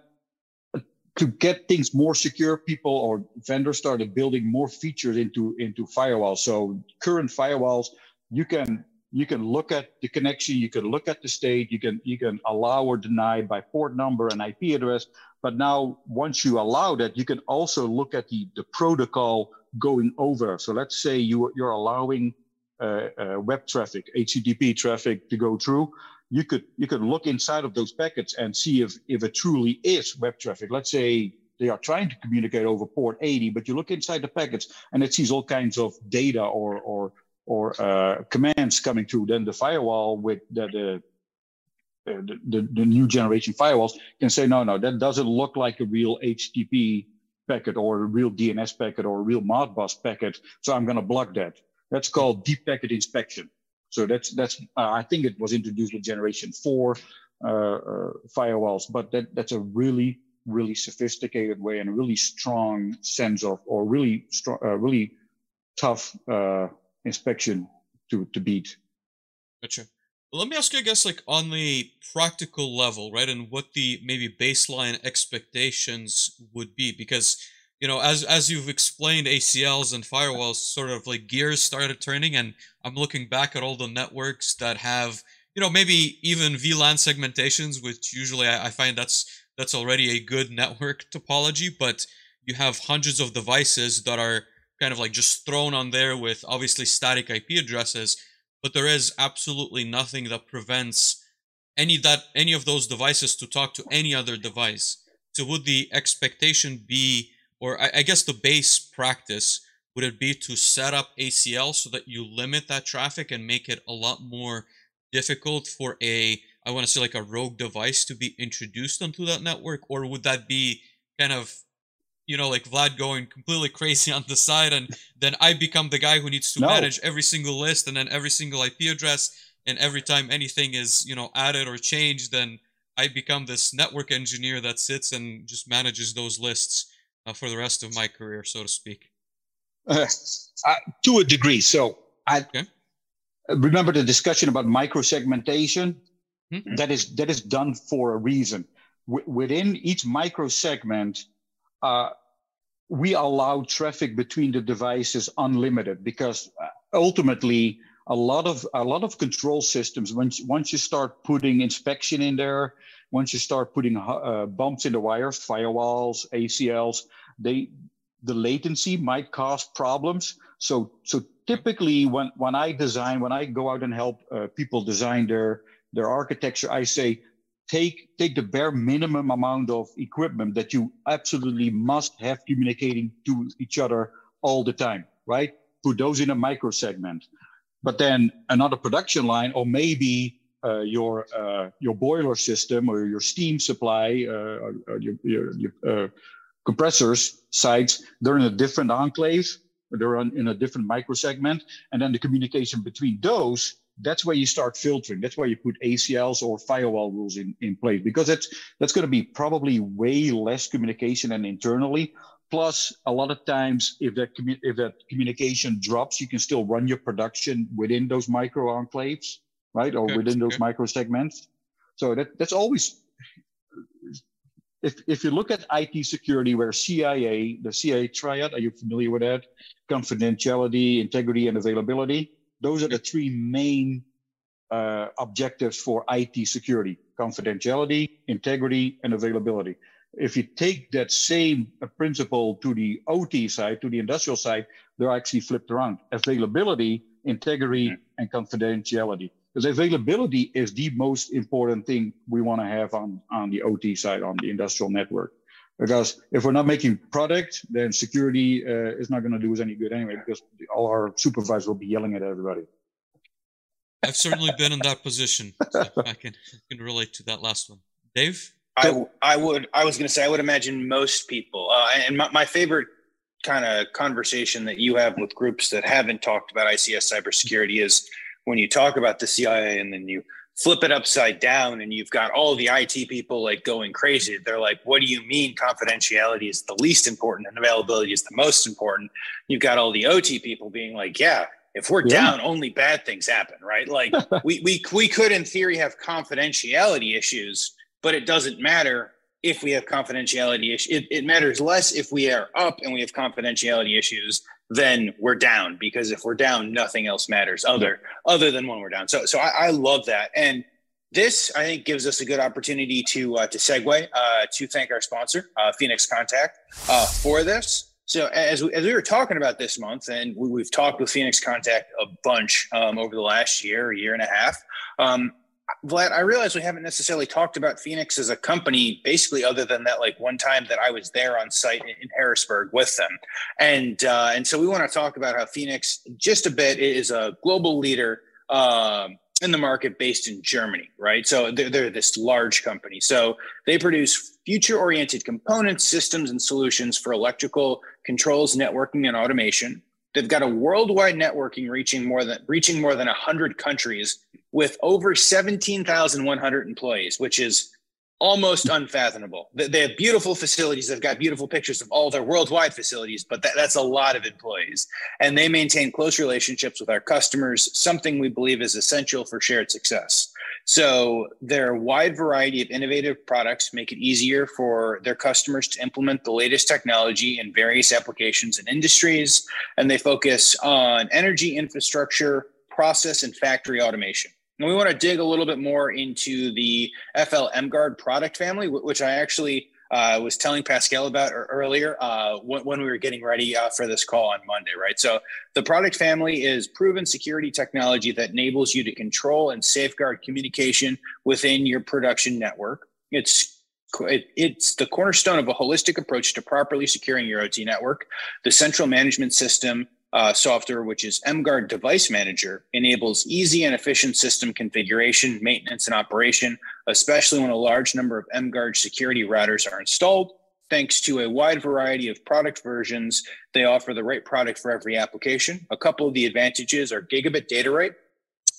uh, to get things more secure, people or vendors started building more features into into firewalls. So current firewalls, you can you can look at the connection, you can look at the state, you can you can allow or deny by port number and IP address. But now, once you allow that, you can also look at the, the protocol going over. So let's say you, you're allowing uh, uh, web traffic, HTTP traffic to go through. You could you could look inside of those packets and see if if it truly is web traffic. Let's say they are trying to communicate over port 80, but you look inside the packets and it sees all kinds of data or or or uh, commands coming through. Then the firewall with the, the the, the, the new generation firewalls can say, no, no, that doesn't look like a real HTTP packet or a real DNS packet or a real Modbus packet. So I'm going to block that. That's called deep packet inspection. So that's, that's, uh, I think it was introduced with generation four uh, uh, firewalls, but that, that's a really, really sophisticated way and a really strong sense of, or really strong, uh, really tough uh, inspection to, to beat. Gotcha. Well, let me ask you, I guess, like on the practical level, right, and what the maybe baseline expectations would be, because you know, as as you've explained, ACLs and firewalls sort of like gears started turning, and I'm looking back at all the networks that have, you know, maybe even VLAN segmentations, which usually I, I find that's that's already a good network topology, but you have hundreds of devices that are kind of like just thrown on there with obviously static IP addresses but there is absolutely nothing that prevents any that any of those devices to talk to any other device. So would the expectation be, or I, I guess the base practice would it be to set up ACL so that you limit that traffic and make it a lot more difficult for a I want to say like a rogue device to be introduced onto that network, or would that be kind of you know like Vlad going completely crazy on the side, and then I become the guy who needs to no. manage every single list and then every single IP address, and every time anything is you know added or changed, then I become this network engineer that sits and just manages those lists uh, for the rest of my career, so to speak. Uh, uh, to a degree. So I okay. remember the discussion about microsegmentation. Mm-hmm. That is that is done for a reason. W- within each microsegment, uh, we allow traffic between the devices unlimited because uh, ultimately a lot of a lot of control systems once once you start putting inspection in there once you start putting uh, bumps in the wires firewalls acls they the latency might cause problems. So so typically when when i design when i go out and help uh, people design their their architecture, I say take take the bare minimum amount of equipment that you absolutely must have communicating to each other all the time, right? Put those in a micro segment. But then another production line, or maybe uh, your uh, your boiler system or your steam supply, uh, or your, your, uh, compressors sites, they're in a different enclave. They're on, in a different micro segment, and then the communication between those that's where you start filtering. That's where you put ACLs or firewall rules in, in place because that's that's going to be probably way less communication than internally. Plus, a lot of times, if that commu- if that communication drops, you can still run your production within those micro enclaves, right, or within those micro segments. So that that's always. If, if you look at IT security, where CIA, the CIA triad, are you familiar with that? Confidentiality, integrity, and availability those are the three main uh, objectives for IT security confidentiality, integrity, and availability. If you take that same uh, principle to the OT side, to the industrial side, they're actually flipped around availability, integrity, mm-hmm. and confidentiality. Because availability is the most important thing we want to have on, on the OT side, on the industrial network. Because if we're not making product, then security uh, is not going to do us any good anyway, because all our supervisors will be yelling at everybody. I've certainly been in that position. So I can I can relate to that last one. Dave? I, I would I was going to say I would imagine most people uh, and my, my favorite kind of conversation that you have with groups that haven't talked about ICS cybersecurity is when you talk about the CIA and then you flip it upside down and you've got all the IT people like going crazy. They're like, what do you mean confidentiality is the least important and availability is the most important? You've got all the OT people being like, yeah, if we're yeah. down, only bad things happen, right? Like we, we, we could in theory have confidentiality issues, but it doesn't matter if we have confidentiality issues. It, it matters less if we are up and we have confidentiality issues then we're down because if we're down, nothing else matters other other than when we're down. So so I, I, love that, and this I think gives us a good opportunity to uh, to segue uh, to thank our sponsor, uh, Phoenix Contact, uh, for this. So as we, as we were talking about this month, and we, have talked with Phoenix Contact a bunch um, over the last year, year and a half. Um, Vlad, I realize we haven't necessarily talked about Phoenix as a company, basically, other than that, like one time that I was there on site in Harrisburg with them, and uh, and so we want to talk about how Phoenix, just a bit, is a global leader um, in the market based in Germany, right? So they're, they're this large company, so they produce future-oriented components, systems, and solutions for electrical controls, networking, and automation. They've got a worldwide networking reaching more than reaching more than 100 countries with over 17,100 employees, which is almost unfathomable. They have beautiful facilities. They've got beautiful pictures of all their worldwide facilities, but that, that's a lot of employees. And they maintain close relationships with our customers, something we believe is essential for shared success. So their wide variety of innovative products make it easier for their customers to implement the latest technology in various applications and industries. And they focus on energy infrastructure, process, and factory automation. And we want to dig a little bit more into the FL MGuard product family, which I actually I was telling Pascal about earlier uh, when, when, we were getting ready uh, for this call on Monday, right? So the product family is proven security technology that enables you to control and safeguard communication within your production network. It's it, it's the cornerstone of a holistic approach to properly securing your OT network. The central management system uh, software, which is mGuard Device Manager, enables easy and efficient system configuration, maintenance, and operation, especially when a large number of mGuard security routers are installed. Thanks to a wide variety of product versions, they offer the right product for every application. A couple of the advantages are gigabit data rate.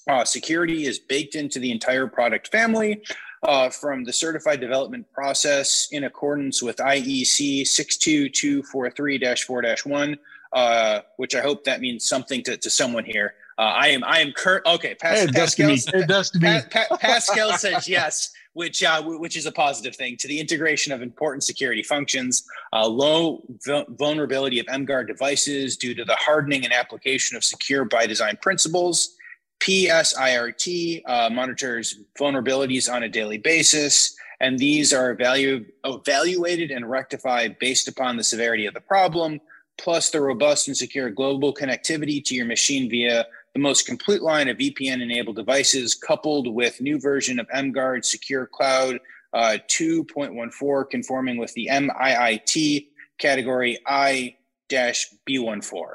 Uh, security is baked into the entire product family. Uh, from the certified development process in accordance with IEC 62443 4 1 uh, which I hope that means something to, to someone here. Uh, I am I am Kurt. Okay, Pas- it Pascal. Does it does to me. Pa- pa- Pascal says yes, which uh, which is a positive thing to the integration of important security functions. Uh, low v- vulnerability of mGuard devices due to the hardening and application of secure by design principles. PSIRT uh, monitors vulnerabilities on a daily basis, and these are evalu- evaluated and rectified based upon the severity of the problem plus the robust and secure global connectivity to your machine via the most complete line of VPN enabled devices, coupled with new version of mGuard Secure Cloud uh, 2.14, conforming with the MIIT category I B14.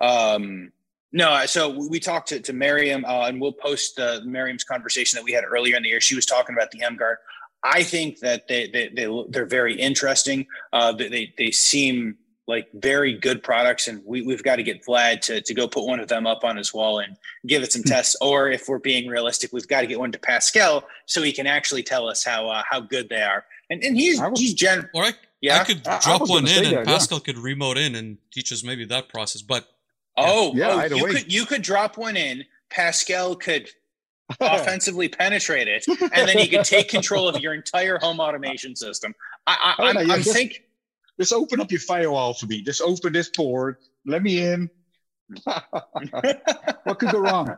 Um, no, so we talked to, to Miriam, uh, and we'll post uh, Miriam's conversation that we had earlier in the year. She was talking about the mGuard. I think that they, they, they, they're very interesting. Uh, they, they seem like very good products and we, we've got to get vlad to, to go put one of them up on his wall and give it some hmm. tests or if we're being realistic we've got to get one to pascal so he can actually tell us how uh, how good they are and, and he's was, he's gen or I, yeah I could drop I one in and that, pascal yeah. could remote in and teach us maybe that process but yeah. oh yeah oh, you could you could drop one in pascal could offensively penetrate it and then he could take control of your entire home automation system i, I, I'm, I'm think just open up your firewall for me. Just open this port. Let me in. what could go wrong?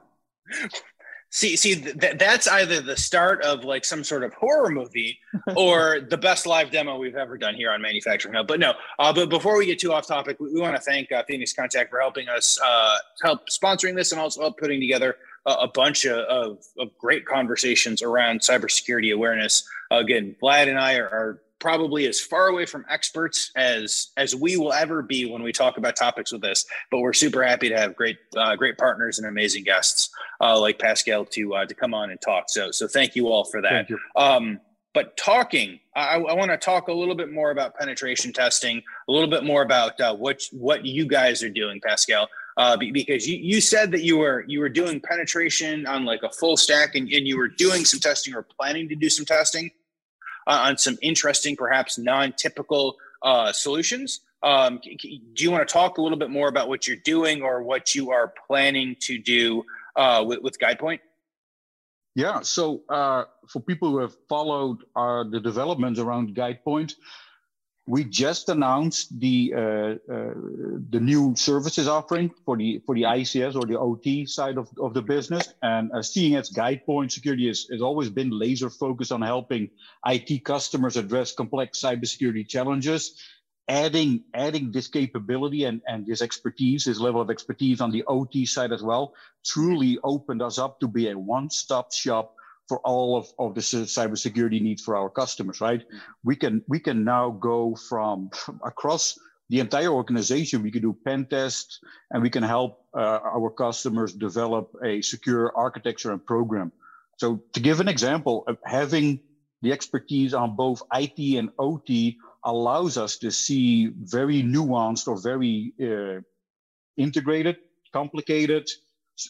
See, see, th- that's either the start of like some sort of horror movie or the best live demo we've ever done here on Manufacturing Hub. But no, uh, but before we get too off topic, we, we want to thank uh, Phoenix Contact for helping us uh, help sponsoring this and also help putting together a, a bunch of, of, of, great conversations around cybersecurity awareness. again, Vlad and I are, are probably as far away from experts as as we will ever be when we talk about topics with this. But we're super happy to have great uh, great partners and amazing guests uh, like Pascal to uh, to come on and talk. So so thank you all for that. Um, but talking, I, I want to talk a little bit more about penetration testing, a little bit more about uh, what what you guys are doing, Pascal. Uh, because you, you said that you were you were doing penetration on like a full stack and, and you were doing some testing or planning to do some testing uh, on some interesting, perhaps non-typical uh, solutions. Um, do you want to talk a little bit more about what you're doing or what you are planning to do uh, with, with GuidePoint? Yeah, so uh, for people who have followed uh, the developments around GuidePoint, we just announced the uh, uh, the new services offering for the for the ICS or the OT side of, of the business. And uh, seeing as GuidePoint Security has, has always been laser focused on helping IT customers address complex cybersecurity challenges, adding adding this capability and, and this expertise, this level of expertise on the OT side as well, truly opened us up to be a one-stop shop for all of, of the cybersecurity needs for our customers, right? We can we can now go from across the entire organization. We can do pen tests, and we can help uh, our customers develop a secure architecture and program. So, to give an example, having the expertise on both IT and OT allows us to see very nuanced or very uh, integrated, complicated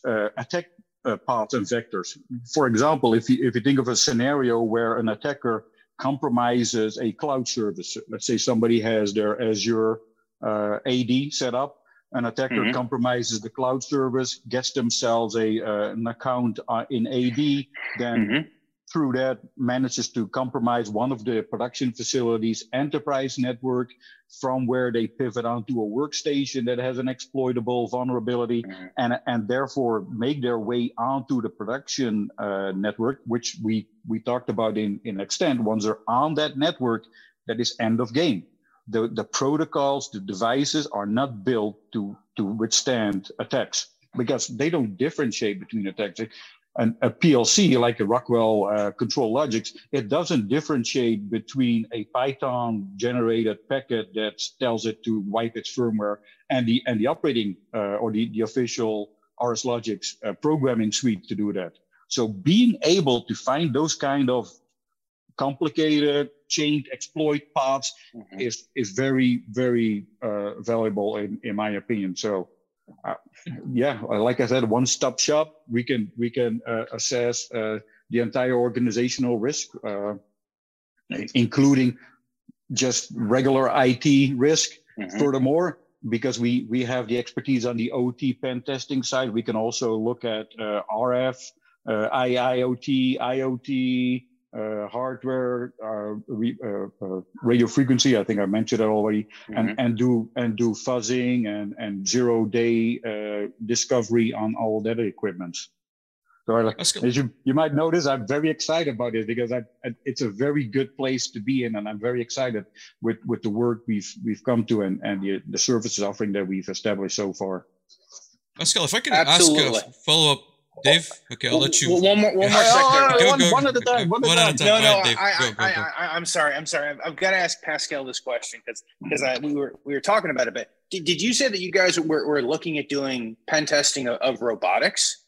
uh, attack uh, paths and vectors. For example, if you, if you think of a scenario where an attacker compromises a cloud service, let's say somebody has their Azure uh, AD set up, an attacker mm-hmm. compromises the cloud service, gets themselves a uh, an account uh, in AD, then mm-hmm through that manages to compromise one of the production facilities enterprise network from where they pivot onto a workstation that has an exploitable vulnerability mm-hmm. and, and therefore make their way onto the production uh, network, which we, we talked about in, in extent. Once they're on that network, that is end of game. The, the protocols, the devices are not built to, to withstand attacks because they don't differentiate between attacks. And a PLC, like a Rockwell uh, ControlLogix, it doesn't differentiate between a Python generated packet that tells it to wipe its firmware and the and the operating uh, or the, the official RS Logix uh, programming suite to do that. So being able to find those kind of complicated chained exploit paths mm-hmm. is is very very uh, valuable in in my opinion. So uh, yeah, like I said, one stop shop. We can we can uh, assess uh, the entire organizational risk, uh, including just regular IT risk. Mm-hmm. Furthermore, because we we have the expertise on the OT pen testing side, we can also look at uh, RF, uh, IIoT, IoT, uh, hardware, uh, re, uh, uh, radio frequency. I think I mentioned that already, mm-hmm. and and do and do fuzzing and and zero day uh, discovery on all that equipment. So I, as you you might notice, I'm very excited about it because I, it's a very good place to be in, and I'm very excited with with the work we've we've come to and and the the services offering that we've established so far. Pascal, if I can Absolutely. ask a follow up Dave, okay, I'll let you. One more, one more second. Go, one, go, one at a time. One, one at a time. No, no, right, I, I, I, I, am sorry. I'm sorry. I've, I've, got to ask Pascal this question because because we were we were talking about it. But did, did you say that you guys were, were looking at doing pen testing of, of robotics?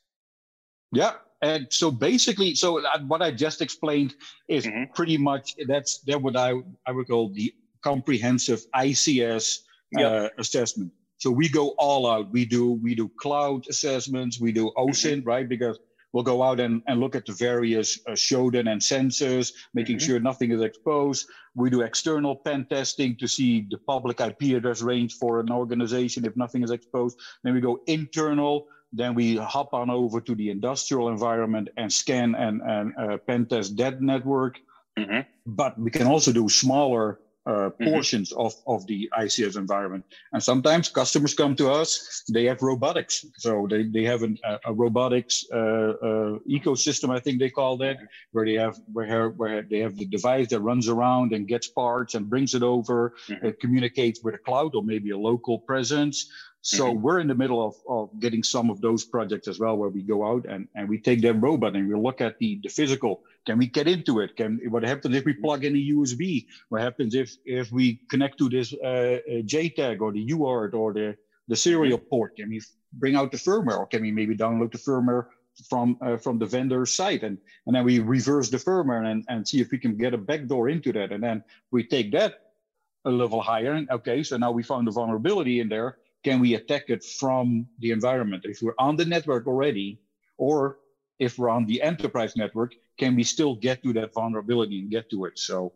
Yeah, and so basically, so what I just explained is mm-hmm. pretty much that's that what I I would call the comprehensive ICS yep. uh, assessment. So we go all out. We do we do cloud assessments. We do OSINT, mm-hmm. right? Because we'll go out and, and look at the various uh, Shodan and Censys, making mm-hmm. sure nothing is exposed. We do external pen testing to see the public IP address range for an organization if nothing is exposed. Then we go internal. Then we hop on over to the industrial environment and scan and, and uh, pen test that network. Mm-hmm. But we can also do smaller uh, mm-hmm. portions mm-hmm. of, of the ICS environment. And sometimes customers come to us, they have robotics. So they, they have an, a, a robotics uh, uh, ecosystem, I think they call that, where they have where, where they have the device that runs around and gets parts and brings it over. Mm-hmm. It communicates with a cloud or maybe a local presence. So mm-hmm. we're in the middle of, of getting some of those projects as well, where we go out and, and we take that robot and we look at the, the physical. Can we get into it? Can what happens if we plug in a USB? What happens if if we connect to this uh, uh JTAG or the UART or the the serial mm-hmm. port? Can we bring out the firmware, or can we maybe download the firmware from uh, from the vendor site and and then we reverse the firmware and and see if we can get a backdoor into that, and then we take that a level higher. And okay, so now we found a vulnerability in there can we attack it from the environment? If we're on the network already, or if we're on the enterprise network, can we still get to that vulnerability and get to it? So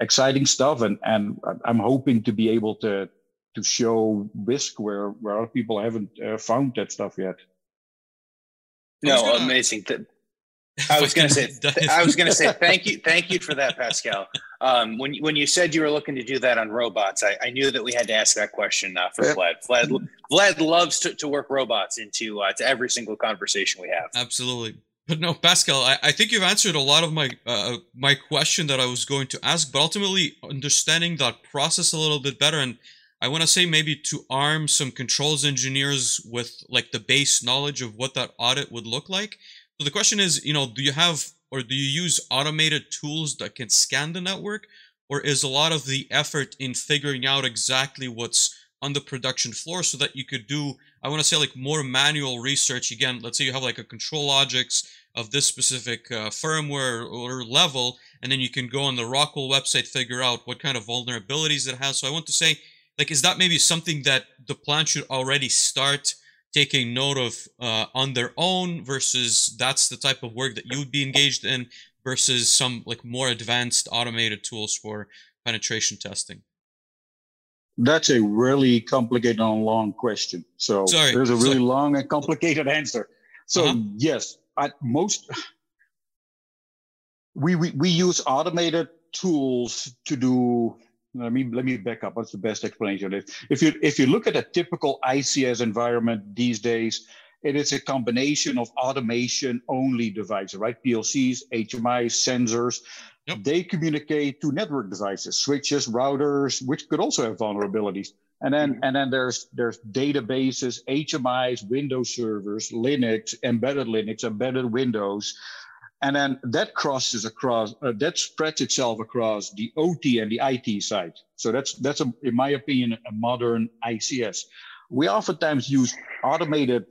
exciting stuff. And, and I'm hoping to be able to, to show risk where, where other people haven't uh, found that stuff yet. No, amazing. I was going to say, I was going to say, thank you, thank you for that, Pascal. Um, when when you said you were looking to do that on robots, I, I knew that we had to ask that question uh, for Vlad. Vlad, Vlad loves to, to work robots into uh, to every single conversation we have. Absolutely, but no, Pascal, I, I think you've answered a lot of my uh, my question that I was going to ask, but ultimately understanding that process a little bit better and. I want to say maybe to arm some controls engineers with like the base knowledge of what that audit would look like so the question is, you know, do you have or do you use automated tools that can scan the network? Or is a lot of the effort in figuring out exactly what's on the production floor so that you could do, I want to say like more manual research. Again, let's say you have like a ControlLogix of this specific uh, firmware or level, and then you can go on the Rockwell website, figure out what kind of vulnerabilities it has. So I want to say, like, is that maybe something that the plant should already start taking note of uh, on their own versus that's the type of work that you would be engaged in versus some like more advanced automated tools for penetration testing that's a really complicated and long question so Sorry. there's a really Sorry. long and complicated answer so uh-huh. yes at most we, we we use automated tools to do let me let me back up. What's the best explanation of this? If you if you look at a typical ICS environment these days, it is a combination of automation only devices, right? PLCs, HMIs, sensors. Yep. They communicate to network devices, switches, routers, which could also have vulnerabilities. And then mm-hmm. and then there's there's databases, HMIs, Windows servers, Linux, embedded Linux, embedded Windows. And then that crosses across, uh, that spreads itself across the OT and the IT side. So that's that's a, in my opinion a modern ICS. We oftentimes use automated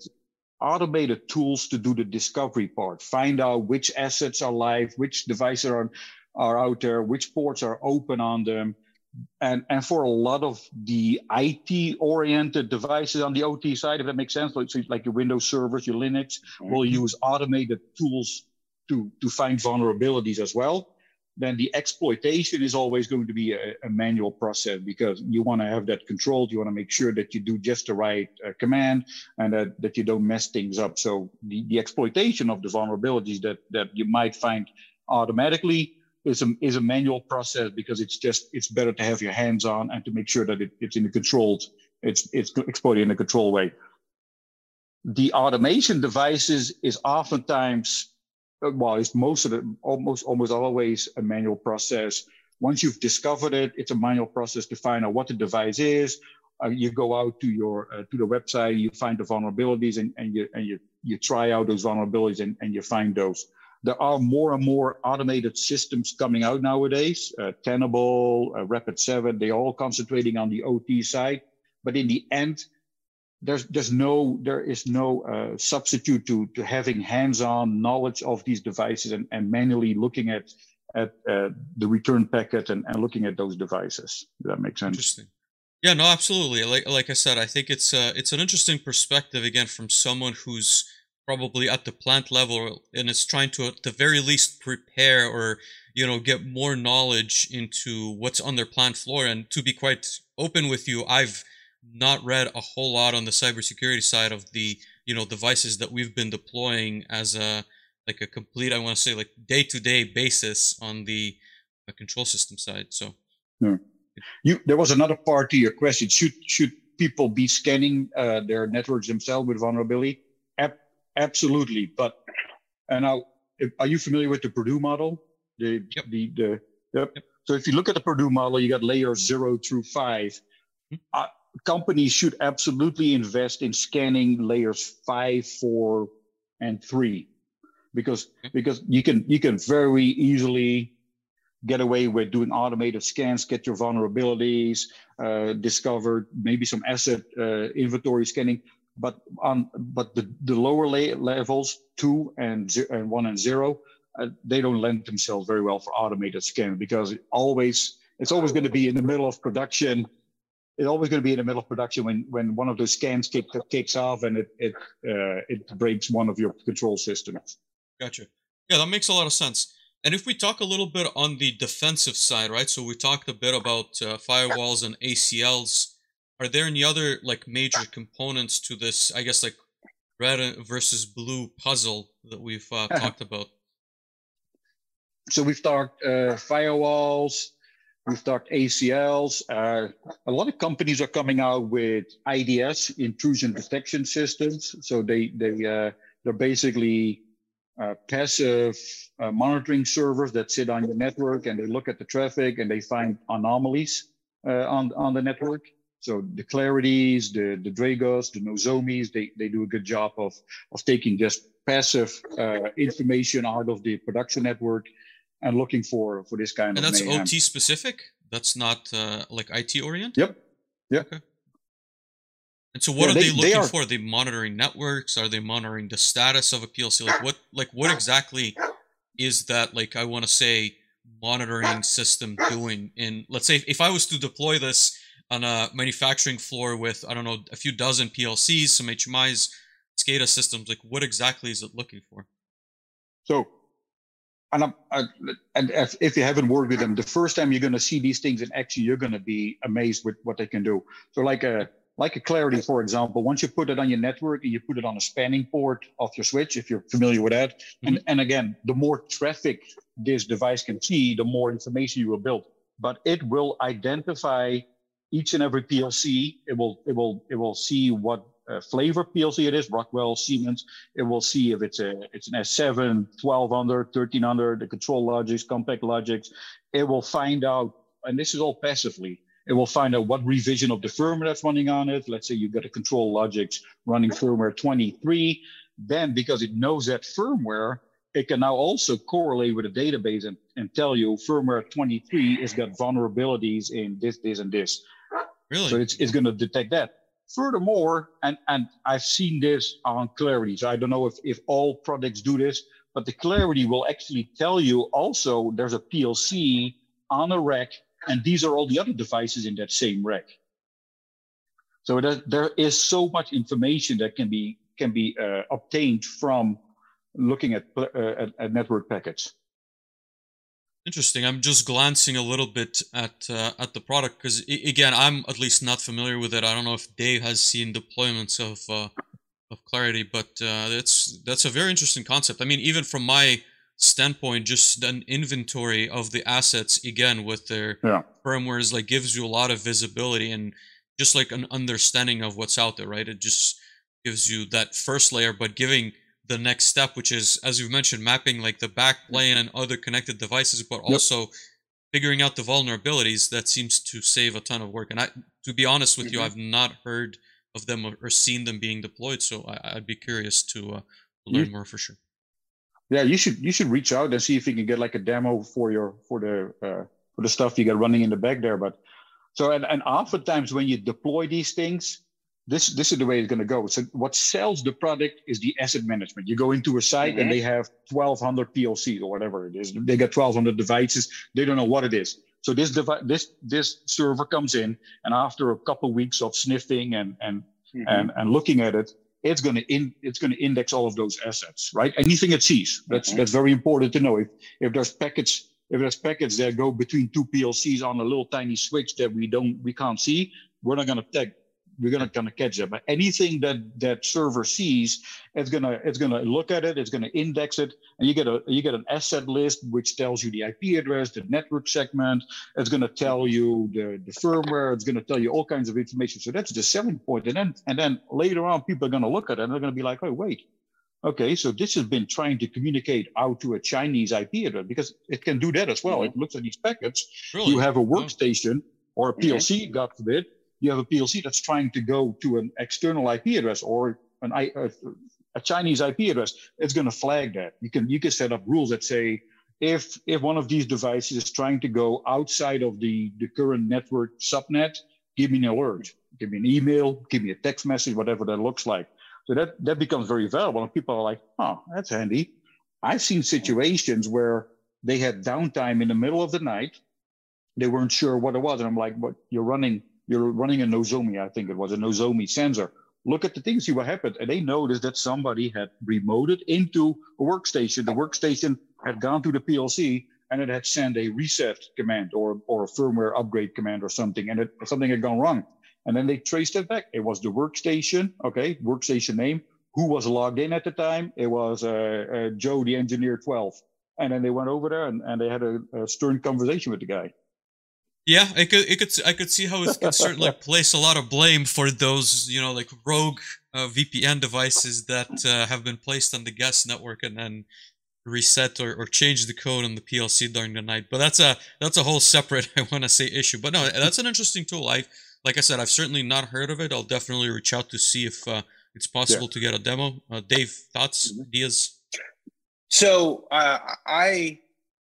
automated tools to do the discovery part, find out which assets are live, which devices are are out there, which ports are open on them. And, and for a lot of the IT oriented devices on the OT side, if that makes sense, like, like your Windows servers, your Linux, mm-hmm. will use automated tools to, to find vulnerabilities as well. Then the exploitation is always going to be a, a manual process because you want to have that controlled. You want to make sure that you do just the right uh, command and that, that you don't mess things up. So the, the exploitation of the vulnerabilities that, that you might find automatically is a, is a manual process because it's just it's better to have your hands on and to make sure that it, it's in a controlled it's it's exploited in a controlled way the automation devices is oftentimes well it's most of the almost almost always a manual process once you've discovered it it's a manual process to find out what the device is uh, you go out to your uh, to the website you find the vulnerabilities and, and you and you you try out those vulnerabilities and, and you find those there are more and more automated systems coming out nowadays. Uh, Tenable, uh, Rapid7, they're all concentrating on the OT side. But in the end, there's there's no there is no uh, substitute to to having hands-on knowledge of these devices and, and manually looking at at uh, the return packet and, and looking at those devices. Does that makes sense? Interesting. Yeah, no, absolutely. Like like I said, I think it's uh, it's an interesting perspective again from someone who's probably at the plant level and it's trying to at the very least prepare or you know get more knowledge into what's on their plant floor and to be quite open with you i've not read a whole lot on the cybersecurity side of the you know devices that we've been deploying as a like a complete i want to say like day-to-day basis on the uh, control system side so yeah. you there was another part to your question should should people be scanning uh, their networks themselves with vulnerability Absolutely, but and now, are you familiar with the Purdue model? The yep. the the yep. yep. So if you look at the Purdue model, you got layers zero through 5 mm-hmm. uh, companies should absolutely invest in scanning layers five, four, and three, because because you can you can very easily get away with doing automated scans, get your vulnerabilities, uh, discover maybe some asset uh, inventory scanning but on but the, the lower levels two and, and one and zero uh, they don't lend themselves very well for automated scan because it always it's always going to be in the middle of production it's always going to be in the middle of production when when one of those scans kick, kicks off and it it uh, it breaks one of your control systems. Gotcha. Yeah that makes a lot of sense. And if we talk a little bit on the defensive side right? So we talked a bit about uh, firewalls and acls are there any other like major components to this i guess like red versus blue puzzle that we've uh, talked about? So we've talked uh, firewalls we've talked acls uh, a lot of companies are coming out with ids intrusion detection systems. So they they uh, they're basically uh, passive uh, monitoring servers that sit on your network and they look at the traffic and they find anomalies on on the network. So the Claroties, the, the Dragos, the Nozomis, they, they do a good job of, of taking just passive uh, information out of the production network and looking for, for this kind and of And that's OT specific? That's not uh, like IT oriented? Yep. Yep. Okay. And so what yeah, are they, they looking they are, for? Are they monitoring networks? Are they monitoring the status of a PLC? Like what like what exactly is that like I want to say monitoring system doing in let's say if I was to deploy this on a manufacturing floor with I don't know a few dozen PLCs, some HMIs, SCADA systems. Like, what exactly is it looking for? So, and, I, and if, if you haven't worked with them, the first time you're going to see these things in action, you're going to be amazed with what they can do. So, like a like a Claroty, for example, once you put it on your network and you put it on a spanning port of your switch, if you're familiar with that, mm-hmm. and, and again, the more traffic this device can see, the more information you will build. But it will identify each and every PLC, it will it will it will see what uh, flavor PLC it is, Rockwell, Siemens. It will see if it's a it's an S7, 1200, 1300, the ControlLogix, compact logics. It will find out, and this is all passively. It will find out what revision of the firmware that's running on it. Let's say you've got a ControlLogix running firmware 23. Then, because it knows that firmware, it can now also correlate with a database and, and tell you firmware 23 has got vulnerabilities in this, this, and this. Really? So it's, it's going to detect that. Furthermore, and, and I've seen this on Claroty. So I don't know if, if all products do this, but the Claroty will actually tell you also there's a PLC on a rack, and these are all the other devices in that same rack. So there, there is so much information that can be can be uh, obtained from looking at, uh, at, at network packets. Interesting. I'm just glancing a little bit at uh, at the product because again, I'm at least not familiar with it. I don't know if Dave has seen deployments of uh, of Claroty, but uh, that's that's a very interesting concept. I mean, even from my standpoint, just an inventory of the assets again with their yeah. firmwares like gives you a lot of visibility and just like an understanding of what's out there, right? It just gives you that first layer, but giving the next step, which is, as you mentioned, mapping like the backplane and other connected devices, but also yep. figuring out the vulnerabilities. That seems to save a ton of work. And I, to be honest with mm-hmm. you, I've not heard of them or, seen them being deployed, so I, would be curious to uh, learn you, more for sure. Yeah, you should you should reach out and see if you can get like a demo for your for the uh, for the stuff you got running in the back there. But so and and oftentimes when you deploy these things, this this is the way it's going to go. So what sells the product is the asset management. You go into a site mm-hmm. and they have 1,200 PLCs or whatever it is. They got 1,200 devices. They don't know what it is. So this device, this this server comes in, and after a couple of weeks of sniffing and and mm-hmm. and and looking at it, it's going to in it's going to index all of those assets, right? Anything it sees. That's mm-hmm. that's very important to know. If if there's packets if there's packets that go between two PLCs on a little tiny switch that we don't we can't see, we're not going to take we're gonna kind of catch that. But anything that that server sees, it's gonna it's gonna look at it, it's gonna index it, and you get a you get an asset list which tells you the IP address, the network segment. It's gonna tell you the, the firmware. It's gonna tell you all kinds of information. So that's the selling point. And then and then later on, people are gonna look at it and they're gonna be like, oh wait. Okay, so this has been trying to communicate out to a Chinese IP address because it can do that as well. Mm-hmm. It looks at these packets. Really? You have a workstation or a PLC, mm-hmm. God forbid, you have a PLC that's trying to go to an external IP address or an a, Chinese IP address, it's going to flag that. You can you can set up rules that say if if one of these devices is trying to go outside of the the current network subnet, give me an alert, give me an email, give me a text message, whatever that looks like. So that that becomes very valuable, and people are like, "Oh, that's handy." I've seen situations where they had downtime in the middle of the night. They weren't sure what it was, and I'm like, "What? You're running you're running a Nozomi, I think it was a Nozomi sensor. Look at the things, see what happened. And they noticed that somebody had remoted into a workstation. The workstation had gone to the PLC and it had sent a reset command or, or a firmware upgrade command or something, and it, something had gone wrong. And then they traced it back. It was the workstation, okay, workstation name. Who was logged in at the time? It was uh, uh, Joe, the engineer 12. And then they went over there and, and they had a, a stern conversation with the guy. Yeah, I could, it could, I could see how it could certainly place a lot of blame for those, you know, like rogue uh, VPN devices that uh, have been placed on the guest network and then reset or, or change the code on the PLC during the night. But that's a that's a whole separate, I want to say, issue. But no, that's an interesting tool. I, like I said, I've certainly not heard of it. I'll definitely reach out to see if uh, it's possible yeah. to get a demo. Uh, Dave, thoughts, mm-hmm. ideas? So uh, I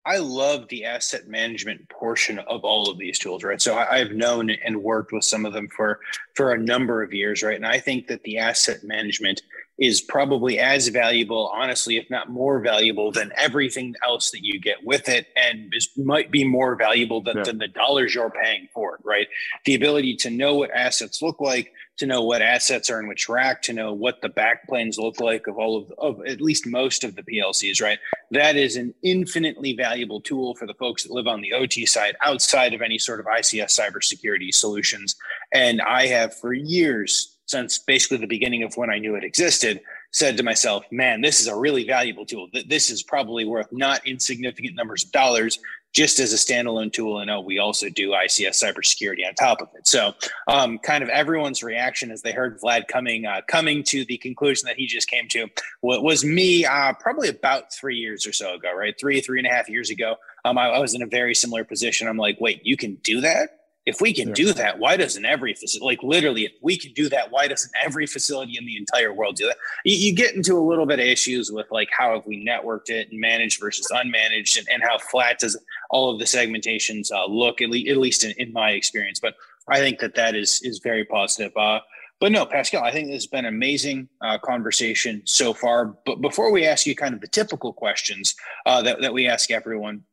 I love the asset management portion of all of these tools, right? So I, have known and worked with some of them for for a number of years, right? And I think that the asset management is probably as valuable, honestly, if not more valuable than everything else that you get with it, and is, might be more valuable than, yeah. than the dollars you're paying for it, right? The ability to know what assets look like, to know what assets are in which rack, to know what the backplanes look like of all of, of at least most of the PLCs, right? That is an infinitely valuable tool for the folks that live on the OT side outside of any sort of ICS cybersecurity solutions. And I have for years, since basically the beginning of when I knew it existed, said to myself, man, this is a really valuable tool. This is probably worth not insignificant numbers of dollars just as a standalone tool. And oh, we also do ICS cybersecurity on top of it. So, um, kind of everyone's reaction as they heard Vlad coming uh, coming to the conclusion that he just came to was me uh, probably about three years or so ago, right? Three, three and a half years ago. Um, I, I was in a very similar position. I'm like, wait, you can do that? If we can do that, why doesn't every facility, like literally, if we can do that, why doesn't every facility in the entire world do that? You, you, get into a little bit of issues with like how have we networked it and managed versus unmanaged, and, and how flat does all of the segmentations uh, look, at, le- at least in, in, my experience. But I think that that is is very positive. Uh, but no, Pascal, I think this has been an amazing uh, conversation so far. But before we ask you kind of the typical questions uh, that, that we ask everyone,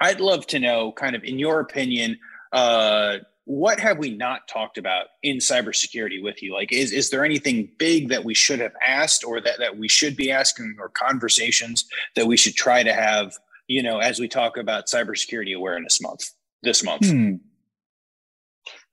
I'd love to know, kind of in your opinion, uh, what have we not talked about in cybersecurity with you? Like, is, is there anything big that we should have asked or that, that we should be asking or conversations that we should try to have, you know, as we talk about cybersecurity awareness month this month? Hmm.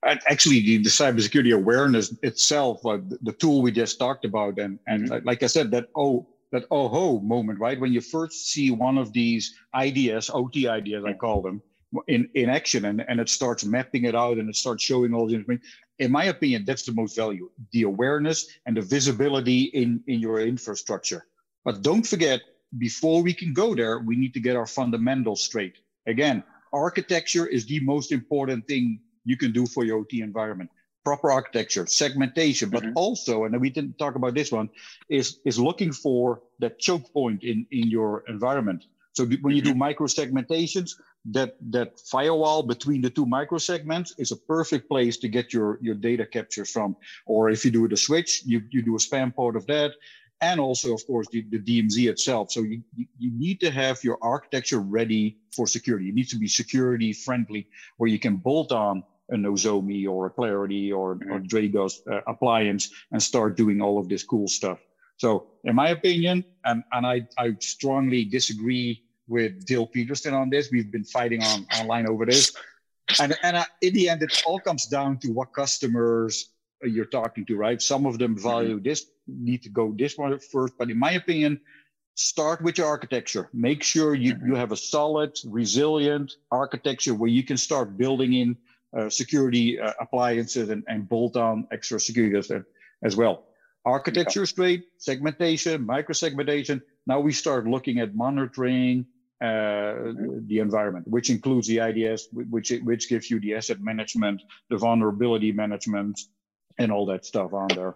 Actually, the, the cybersecurity awareness itself, uh, the, the, tool we just talked about, and, and mm-hmm. like I said, that oh, that oh ho moment, right? When you first see one of these ideas, OT ideas, I call them, in, in action and, and it starts mapping it out and it starts showing all the information. In my opinion, that's the most value, the awareness and the visibility in, in your infrastructure. But don't forget, before we can go there, we need to get our fundamentals straight. Again, architecture is the most important thing you can do for your OT environment. Proper architecture, segmentation, but mm-hmm. also, and we didn't talk about this one, is is looking for that choke point in in your environment. So when you do mm-hmm. micro segmentations, that that firewall between the two microsegments is a perfect place to get your your data captures from. Or if you do the switch you, you do a span port of that. And also of course the, the dmz itself. So you, you need to have your architecture ready for security. It needs to be security friendly where you can bolt on a nozomi or a Claroty or, mm-hmm. or dragos uh, appliance and start doing all of this cool stuff. So in my opinion and, and I, I strongly disagree with Dale Peterson on this. We've been fighting on online over this, and and in the end, it all comes down to what customers you're talking to, right? Some of them value this, need to go this one first, but in my opinion, start with your architecture. Make sure you you have a solid, resilient architecture where you can start building in uh, security uh, appliances and, and bolt on extra security as, well. Architecture yeah. great, segmentation, micro segmentation. Now we start looking at monitoring, uh, the environment, which includes the IDS, which which gives you the asset management, the vulnerability management, and all that stuff on there.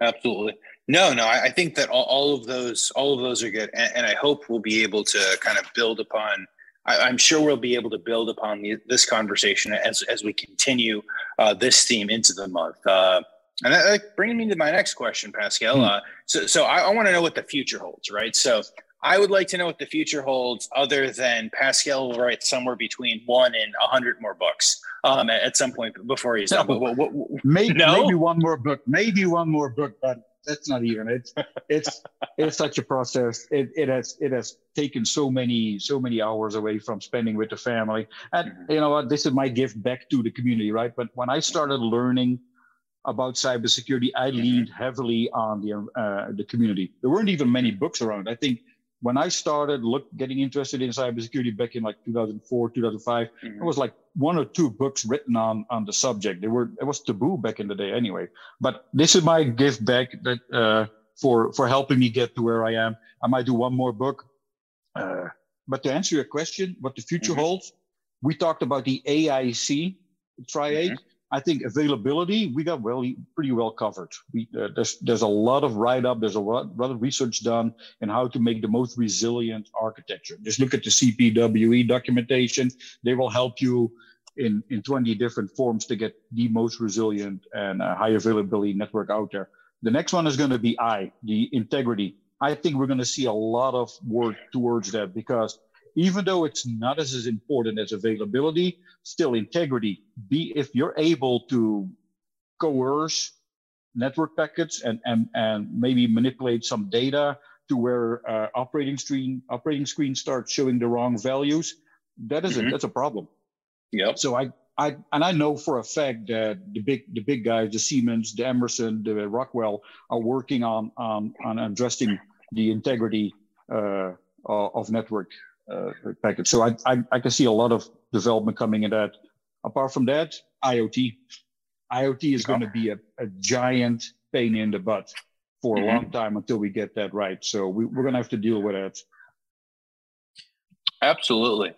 Absolutely. No, no, I, I think that all, all, of those, all of those are good, and, and, I hope we'll be able to kind of build upon. I, am sure we'll be able to build upon the, this conversation as as we continue uh, this theme into the month. Uh, and that, that brings me to my next question, Pascal. Hmm. Uh, so, so I, I want to know what the future holds, right? So, I would like to know what the future holds, other than Pascal will write somewhere between one and a hundred more books um, at, at, some point before he's done. What, what, what, maybe, no? maybe one more book, maybe one more book, but that's not even. It's it's it's such a process. It, it has it has taken so many so many hours away from spending with the family, and mm-hmm. you know what? This is my gift back to the community, right? But when I started learning about cybersecurity, I mm-hmm. leaned heavily on the uh, the community. There weren't even many books around. I think when I started look getting interested in cybersecurity back in like 2004, 2005, mm-hmm. there was like one or two books written on on the subject. They were it was taboo back in the day anyway. But this is my gift back that uh, for for helping me get to where I am. I might do one more book. Uh, but to answer your question, what the future mm-hmm. holds, we talked about the AIC triad. Mm-hmm. I think availability we got really pretty well covered. We, uh, there's there's a lot of write up, there's a lot, lot of research done in how to make the most resilient architecture. Just look at the CPWE documentation; they will help you in in 20 different forms to get the most resilient and uh, high availability network out there. The next one is going to be I, the integrity. I think we're going to see a lot of work towards that because even though it's not as, as important as availability, still integrity. Be if you're able to coerce network packets and and and maybe manipulate some data to where uh, operating screen operating screen starts showing the wrong values, that is mm-hmm. a, that's a problem. Yeah. So I I and I know for a fact that the big the big guys, the Siemens, the Emerson, the Rockwell, are working on on, on addressing the integrity uh, of network uh, packets. So I, I, I can see a lot of development coming in that. Apart from that, IoT. IoT is going to be a, a giant pain in the butt for a mm-hmm. long time until we get that right. So we, we're going to have to deal with that. Absolutely.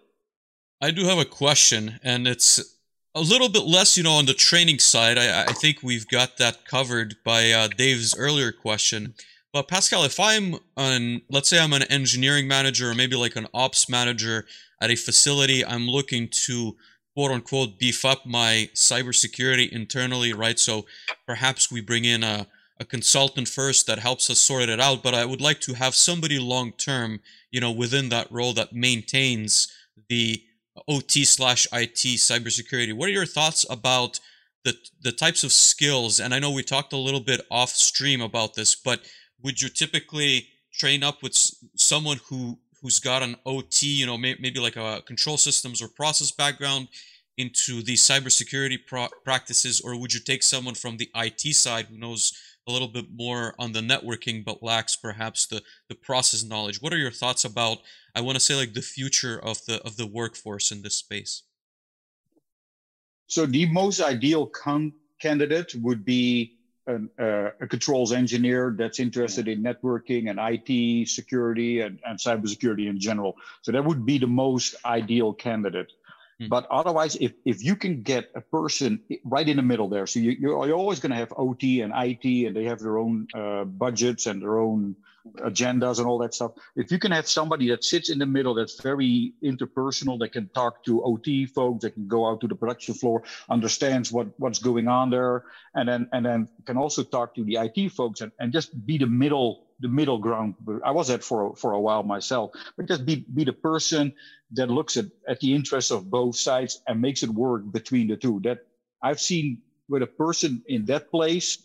I do have a question, and it's a little bit less, you know, on the training side. I, I think we've got that covered by uh, Dave's earlier question. But Pascal, if I'm an, let's say I'm an engineering manager or maybe like an ops manager at a facility, I'm looking to quote unquote beef up my cybersecurity internally, right? So perhaps we bring in a, a consultant first that helps us sort it out, but I would like to have somebody long term, you know, within that role that maintains the OT slash IT cybersecurity. What are your thoughts about the the types of skills? And I know we talked a little bit off stream about this, but would you typically train up with someone who who's got an OT, you know, may, maybe like a control systems or process background into the cybersecurity pro- practices, or would you take someone from the IT side who knows a little bit more on the networking but lacks perhaps the the process knowledge? What are your thoughts about I want to say like the future of the of the workforce in this space. So the most ideal con- candidate would be an, uh, a controls engineer that's interested in networking and IT security and, and cybersecurity in general. So that would be the most ideal candidate. Hmm. But otherwise, if, if you can get a person right in the middle there, so you, you're, you're always going to have OT and IT, and they have their own uh, budgets and their own agendas and all that stuff. If you can have somebody that sits in the middle, that's very interpersonal, that can talk to OT folks, that can go out to the production floor, understands what what's going on there, and then and then can also talk to the IT folks and, and just be the middle the middle ground. I was at for for a while myself, but just be be the person that looks at at the interests of both sides and makes it work between the two. That I've seen with a person in that place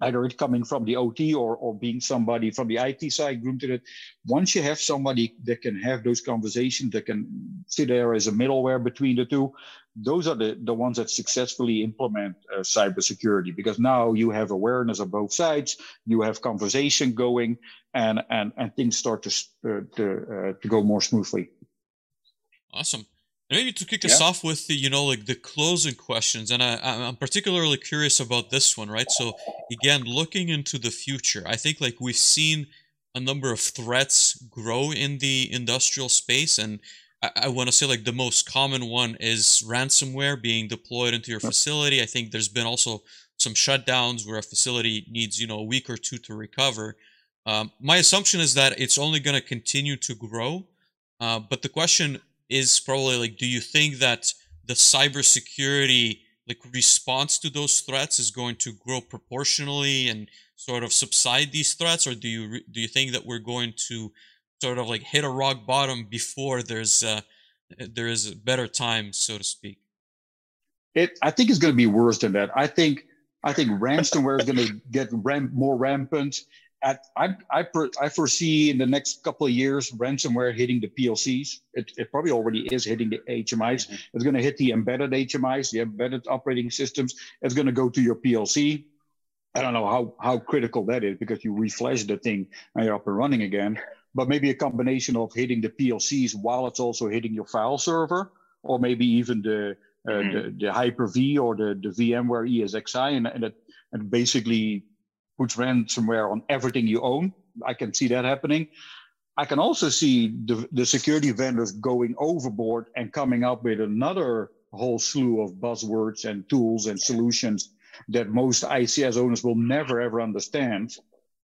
either it coming from the OT or, or being somebody from the IT side groomed to it. Once you have somebody that can have those conversations, that can sit there as a middleware between the two, those are the, the ones that successfully implement uh, cybersecurity because now you have awareness of both sides, you have conversation going, and and and things start to uh, to uh, to go more smoothly. Awesome. Maybe to kick yeah. us off with the, you know, like the closing questions, and I, I'm particularly curious about this one, right? So again, looking into the future, I think like we've seen a number of threats grow in the industrial space, and I, I want to say like the most common one is ransomware being deployed into your facility. I think there's been also some shutdowns where a facility needs, you know, a week or two to recover. Um, my assumption is that it's only going to continue to grow. Uh, but the question is probably like, do you think that the cybersecurity like response to those threats is going to grow proportionally and sort of subside these threats, or do you do you think that we're going to sort of like hit a rock bottom before there's uh, there is a better time, so to speak? It I think it's going to be worse than that. I think I think ransomware is going to get ram- more rampant at, I, I, I, foresee in the next couple of years ransomware hitting the PLCs. It, it probably already is hitting the HMIs. Mm-hmm. It's going to hit the embedded HMIs, the embedded operating systems. It's going to go to your PLC. I don't know how, how critical that is because you reflash the thing and you're up and running again. But maybe a combination of hitting the PLCs while it's also hitting your file server, or maybe even the uh, mm-hmm. the, the Hyper-V or the, the VMware ESXi, and, and, it, and basically puts ransomware on everything you own. I can see that happening. I can also see the, the security vendors going overboard and coming up with another whole slew of buzzwords and tools and solutions that most ICS owners will never ever understand.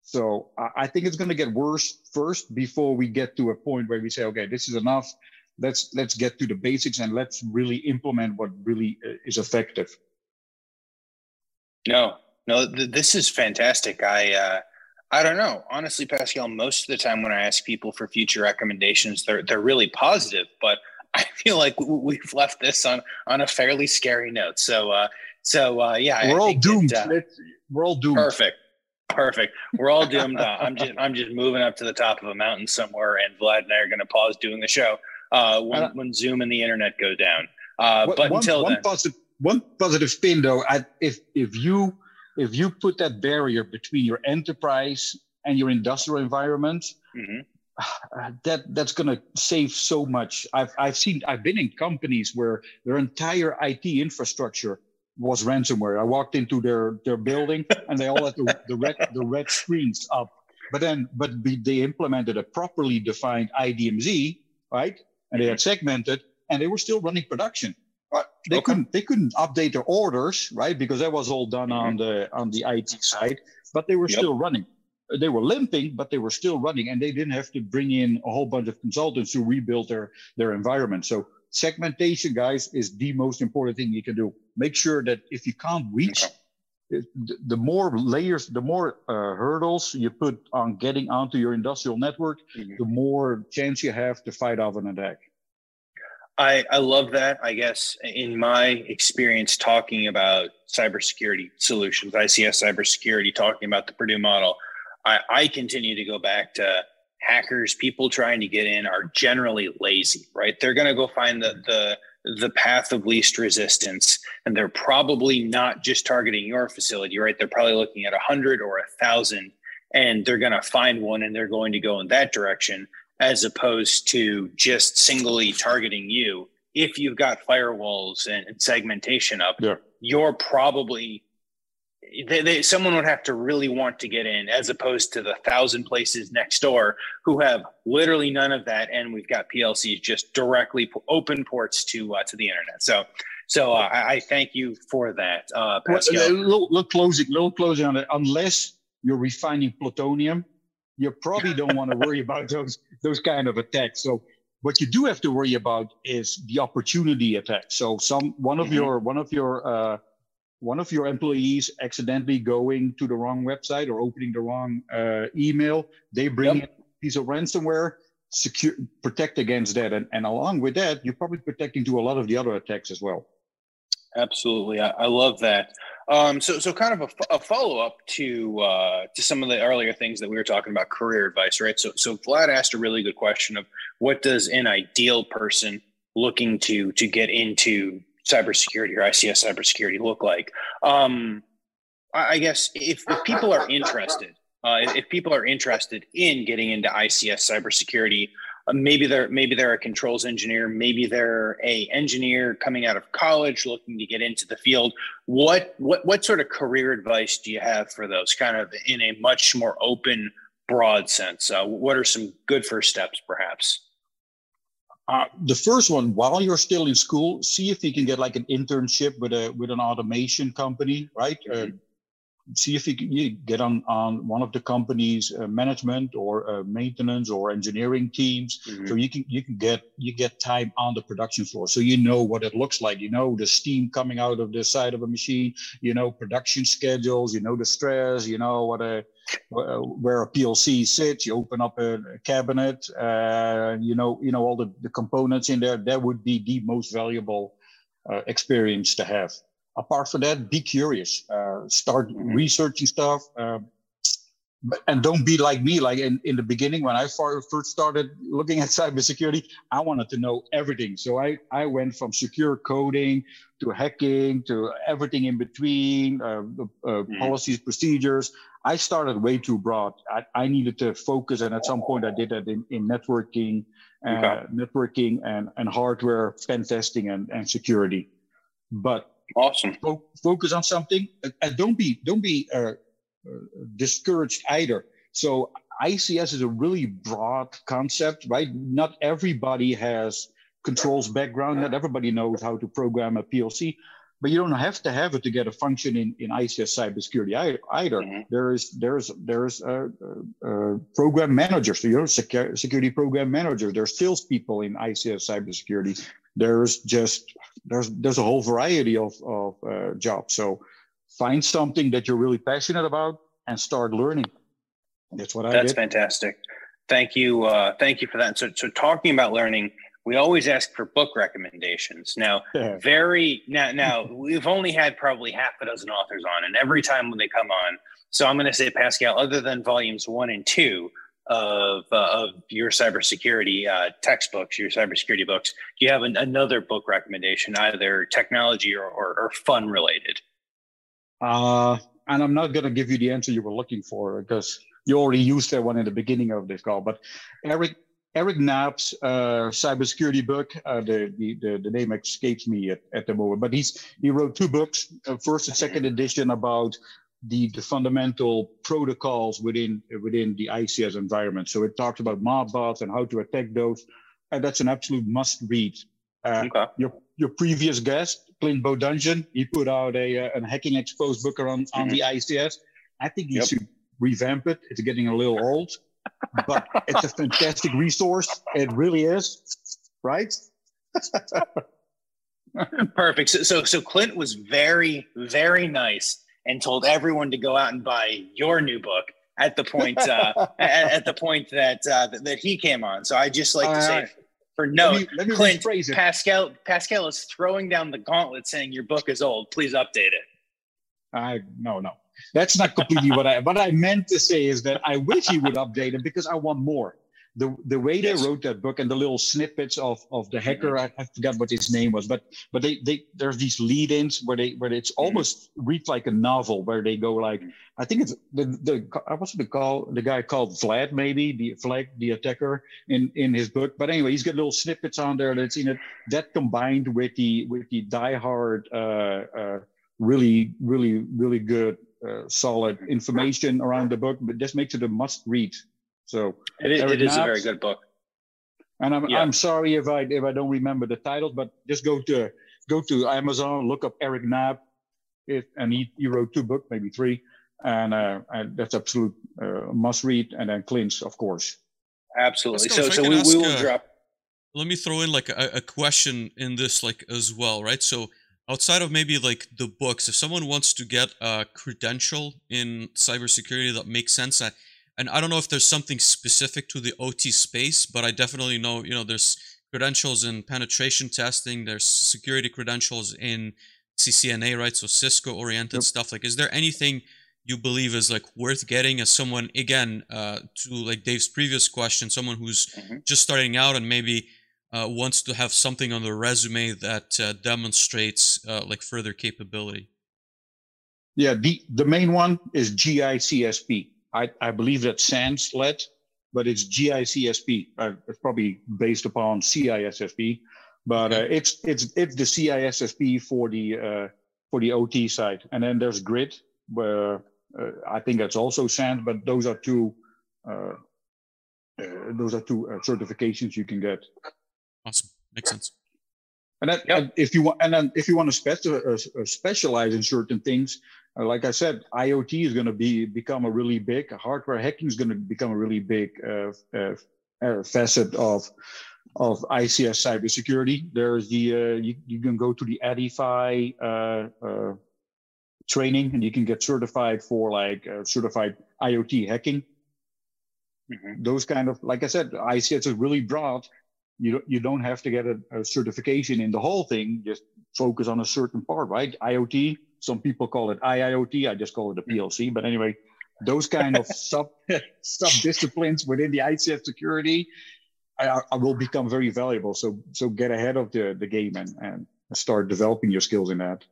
So I think it's going to get worse first before we get to a point where we say, okay, this is enough. Let's let's get to the basics and let's really implement what really uh, is effective. No, no, th- this is fantastic. I uh, I don't know, honestly, Pascal. Most of the time, when I ask people for future recommendations, they're they're really positive, but I feel like we've left this on on a fairly scary note. So uh, so uh, yeah, we're I all doomed. uh, we're all doomed. Perfect. Perfect. We're all doomed. Uh, I'm just I'm just moving up to the top of a mountain somewhere, and Vlad and I are going to pause doing the show uh, when, when Zoom and the internet go down. Uh, but one, until one then, positive one positive spin though, I, if if you if you put that barrier between your enterprise and your industrial environment, mm-hmm. uh, that that's going to save so much. I've I've seen I've been in companies where their entire IT infrastructure was ransomware. I walked into their their building and they all had the, the red the red screens up. But then but be, they implemented a properly defined IDMZ, right? And they had mm-hmm. segmented and they were still running production. They okay. couldn't they couldn't update their orders, right? Because that was all done mm-hmm. on the on the IT side, but they were yep. still running. They were limping, but they were still running, and they didn't have to bring in a whole bunch of consultants to rebuild their their environment. So segmentation, guys, is the most important thing you can do. Make sure that if you can't reach the more layers, the more uh, hurdles you put on getting onto your industrial network, mm-hmm. the more chance you have to fight off an attack. I, I love that. I guess in my experience talking about cybersecurity solutions, ICS cybersecurity, talking about the Purdue model, I, I continue to go back to hackers, people trying to get in are generally lazy, right? They're going to go find the, the, the path of least resistance and they're probably not just targeting your facility right they're probably looking at a hundred or a thousand and they're going to find one and they're going to go in that direction as opposed to just singly targeting you. If you've got firewalls and, segmentation up, yeah. you're probably they, they, someone would have to really want to get in as opposed to the thousand places next door who have literally none of that and we've got plcs just directly open ports to uh, to the internet so so uh, I, I, thank you for that uh Pascal. Well, little, little closing little closing on it unless you're refining plutonium you probably don't want to worry about those those kind of attacks. So what you do have to worry about is the opportunity attack. So some one of mm-hmm. your one of your uh, one of your employees accidentally going to the wrong website or opening the wrong uh, email, they bring yep. in a piece of ransomware, secure protect against that, and, and along with that, you're probably protecting to a lot of the other attacks as well. Absolutely, I, I love that. Um, so, so kind of a, a follow up to uh, to some of the earlier things that we were talking about career advice, right? So, so Vlad asked a really good question of what does an ideal person looking to to get into cybersecurity or ICS cybersecurity look like? Um, I, I guess if, if people are interested, uh, if people are interested in getting into ICS cybersecurity, maybe they're maybe they're a controls engineer maybe they're a engineer coming out of college looking to get into the field. What what what sort of career advice do you have for those kind of in a much more open broad sense? Uh, what are some good first steps perhaps? Uh, the first one while you're still in school see if you can get like an internship with a with an automation company right? Uh, mm-hmm. uh, see if you, you get on, on one of the company's uh, management or uh, maintenance or engineering teams. Mm-hmm. so you can you can get you get time on the production floor. So you know what it looks like. You know the steam coming out of the side of a machine. You know production schedules. You know the stress. You know what a where a PLC sits, you open up a, cabinet, uh, you know, you know all the, the components in there. That would be the most valuable uh, experience to have apart from that, be curious. Uh, start mm-hmm. researching stuff. Uh, and don't be like me. Like in, in the beginning, when I first started looking at cybersecurity, I wanted to know everything. So I, I went from secure coding to hacking to everything in between, uh, uh, mm-hmm. policies, procedures. I started way too broad. I, I needed to focus. And at some point, I did that in, in networking, uh, okay. networking and, and hardware, pen testing, and, and security. But Awesome. Fo- focus on something and don't be don't be uh, uh, discouraged either. So ICS is a really broad concept, right? Not everybody has controls background. Not everybody knows how to program a PLC, but you don't have to have it to get a function in, in ICS cybersecurity either. Mm-hmm. There is there's there's a, a, a, program manager, so you're a security program manager. There's salespeople in ICS cybersecurity there's just there's there's a whole variety of of uh, jobs. So find something that you're really passionate about and start learning. That's what I. That's did. fantastic. Thank you. Uh, thank you for that. So, so talking about learning, we always ask for book recommendations. Now, yeah. very now, now we've only had probably half a dozen authors on, and every time when they come on, so I'm going to say Pascal, other than volumes one and two, of uh, of your cybersecurity uh, textbooks, your cybersecurity books, do you have an, another book recommendation, either technology or, or, or fun related? Uh, and I'm not going to give you the answer you were looking for because you already used that one in the beginning of this call. But Eric Eric Knapp's uh, cybersecurity book, uh, the, the, the name escapes me at, at the moment, but he's he wrote two books, uh, first and second edition about the, the fundamental protocols within within the ICS environment. So it talks about Modbus and how to attack those, and that's an absolute must read. Uh, okay. Your your previous guest, Clint Bodungen, he put out a, uh, a hacking exposed book around mm-hmm. on the ICS. I think you yep. should revamp it. It's getting a little old, but it's a fantastic resource. It really is, right? Perfect. So, so, so Clint was very, very nice and told everyone to go out and buy your new book at the point uh, at, at, the point that uh, that he came on. So I just like to say for note, let me, let me Clint Pascal Pascal is throwing down the gauntlet, saying your book is old. Please update it. I no no. That's not completely what I what I meant to say is that I wish he would update it because I want more the the way yes. they wrote that book and the little snippets of of the hacker mm-hmm. I, I, forgot what his name was but but they they there's these lead-ins where they where it's mm-hmm. almost reads like a novel where they go like I think it's the the I was the call the guy called Vlad maybe the Vlad the attacker in in his book but anyway he's got little snippets on there that's in it that combined with the with the diehard uh, uh, really really really good uh, solid information around the book but this makes it a must read so it is, it is a very good book. And I'm, yeah. I'm sorry if I if I don't remember the title, but just go to go to Amazon, look up Eric Knapp, it, and he, he wrote two books, maybe three, and, uh, and that's absolute uh, must read. And then Clint's, of course. Absolutely. So so we, we will uh, drop. Let me throw in like a, a question in this like as well, right? So outside of maybe like the books, if someone wants to get a credential in cybersecurity that makes sense, I, and I don't know if there's something specific to the OT space, but I definitely know, you know, there's credentials in penetration testing, there's security credentials in CCNA, right? So Cisco oriented yep. stuff. Like, is there anything you believe is like worth getting as someone, again, uh, to like Dave's previous question, someone who's mm-hmm. just starting out and maybe uh, wants to have something on the resume that uh, demonstrates uh, like further capability? Yeah, the, the main one is GICSP. I, I believe that SANS led, but it's GICSP. Uh, it's probably based upon CISSP, but uh, it's it's it's the CISSP for the uh, for the OT side, and then there's GRID, where uh, I think that's also SANS, but those are two uh, uh, those are two certifications you can get. Awesome, makes sense. And, that, yep. if you want, and then if you want to speci- specialize in certain things, like I said, IoT is going to be become a really big hardware hacking is going to become a really big uh, uh, uh, facet of of ICS cybersecurity. There's the uh, you, you can go to the Attify uh, training and you can get certified for like certified IoT hacking. Mm-hmm. Those kind of like I said, ICS is really broad. You you don't have to get a, a certification in the whole thing. Just focus on a certain part, right? IoT some people call it IIoT. I just call it a PLC. But anyway, those kind of sub sub disciplines within the ICS security I, I, will become very valuable. So so get ahead of the the game and and start developing your skills in that.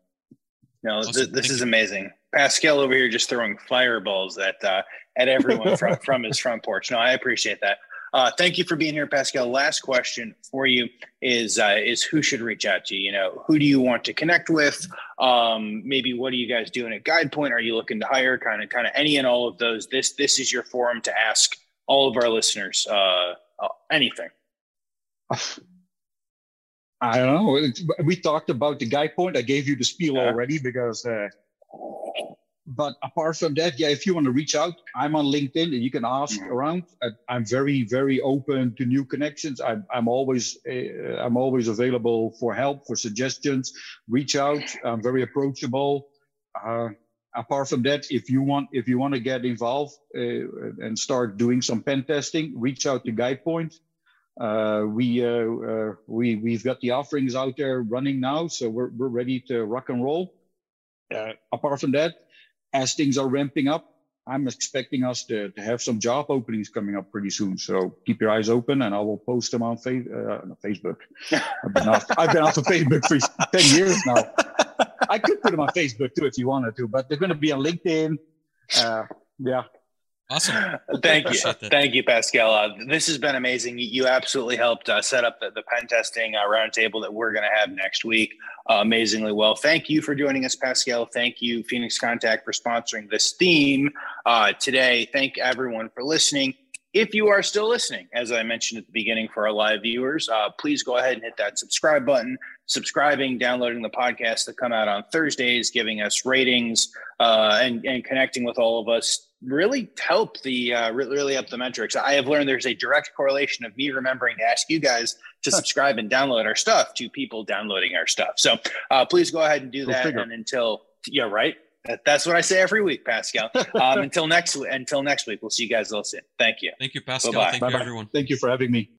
No, th- this is amazing. Pascal over here just throwing fireballs at uh, at everyone from from his front porch. No, I appreciate that. Uh, thank you for being here, Pascal. Last question for you is uh, is who should reach out to you? You know, who do you want to connect with? Um, maybe what are you guys doing at GuidePoint? Are you looking to hire? Kind of, kind of any and all of those. This this is your forum to ask all of our listeners uh, uh anything. I don't know. We talked about the GuidePoint. I gave you the spiel already because uh, but apart from that, yeah, if you want to reach out, I'm on LinkedIn and you can ask mm-hmm. around. I, am very, very open to new connections. I, I'm always, uh, I'm always available for help, for suggestions. Reach out. I'm very approachable. Uh, apart from that, if you want, if you want to get involved uh, and start doing some pen testing, reach out to GuidePoint. Uh, we uh, uh, we we've got the offerings out there running now, so we're we're ready to rock and roll. apart from that, as things are ramping up, I'm expecting us to, to have some job openings coming up pretty soon. So keep your eyes open, and I will post them on fa- uh, Facebook. I've been off. I've been off of Facebook for ten years now. I could put them on Facebook too if you wanted to, but they're going to be on LinkedIn. Uh, yeah, Awesome. Thank you. Thank you, Pascal. Uh, this has been amazing. You absolutely helped uh, set up the, the pen testing uh, roundtable that we're going to have next week uh, amazingly well. Thank you for joining us, Pascal. Thank you, Phoenix Contact, for sponsoring this theme uh, today. Thank everyone for listening. If you are still listening, as I mentioned at the beginning for our live viewers, uh, please go ahead and hit that subscribe button. Subscribing, downloading the podcast that come out on Thursdays, giving us ratings, and, and connecting with all of us really help the uh, really up the metrics. I have learned there's a direct correlation of me remembering to ask you guys to subscribe and download our stuff to people downloading our stuff. So uh, please go ahead and do that. And until yeah, right. that's what I say every week, Pascal. Um, until next until next week, we'll see you guys all soon. Thank you. Thank you, Pascal. Bye-bye. Thank Bye-bye. you, everyone. Thank you for having me.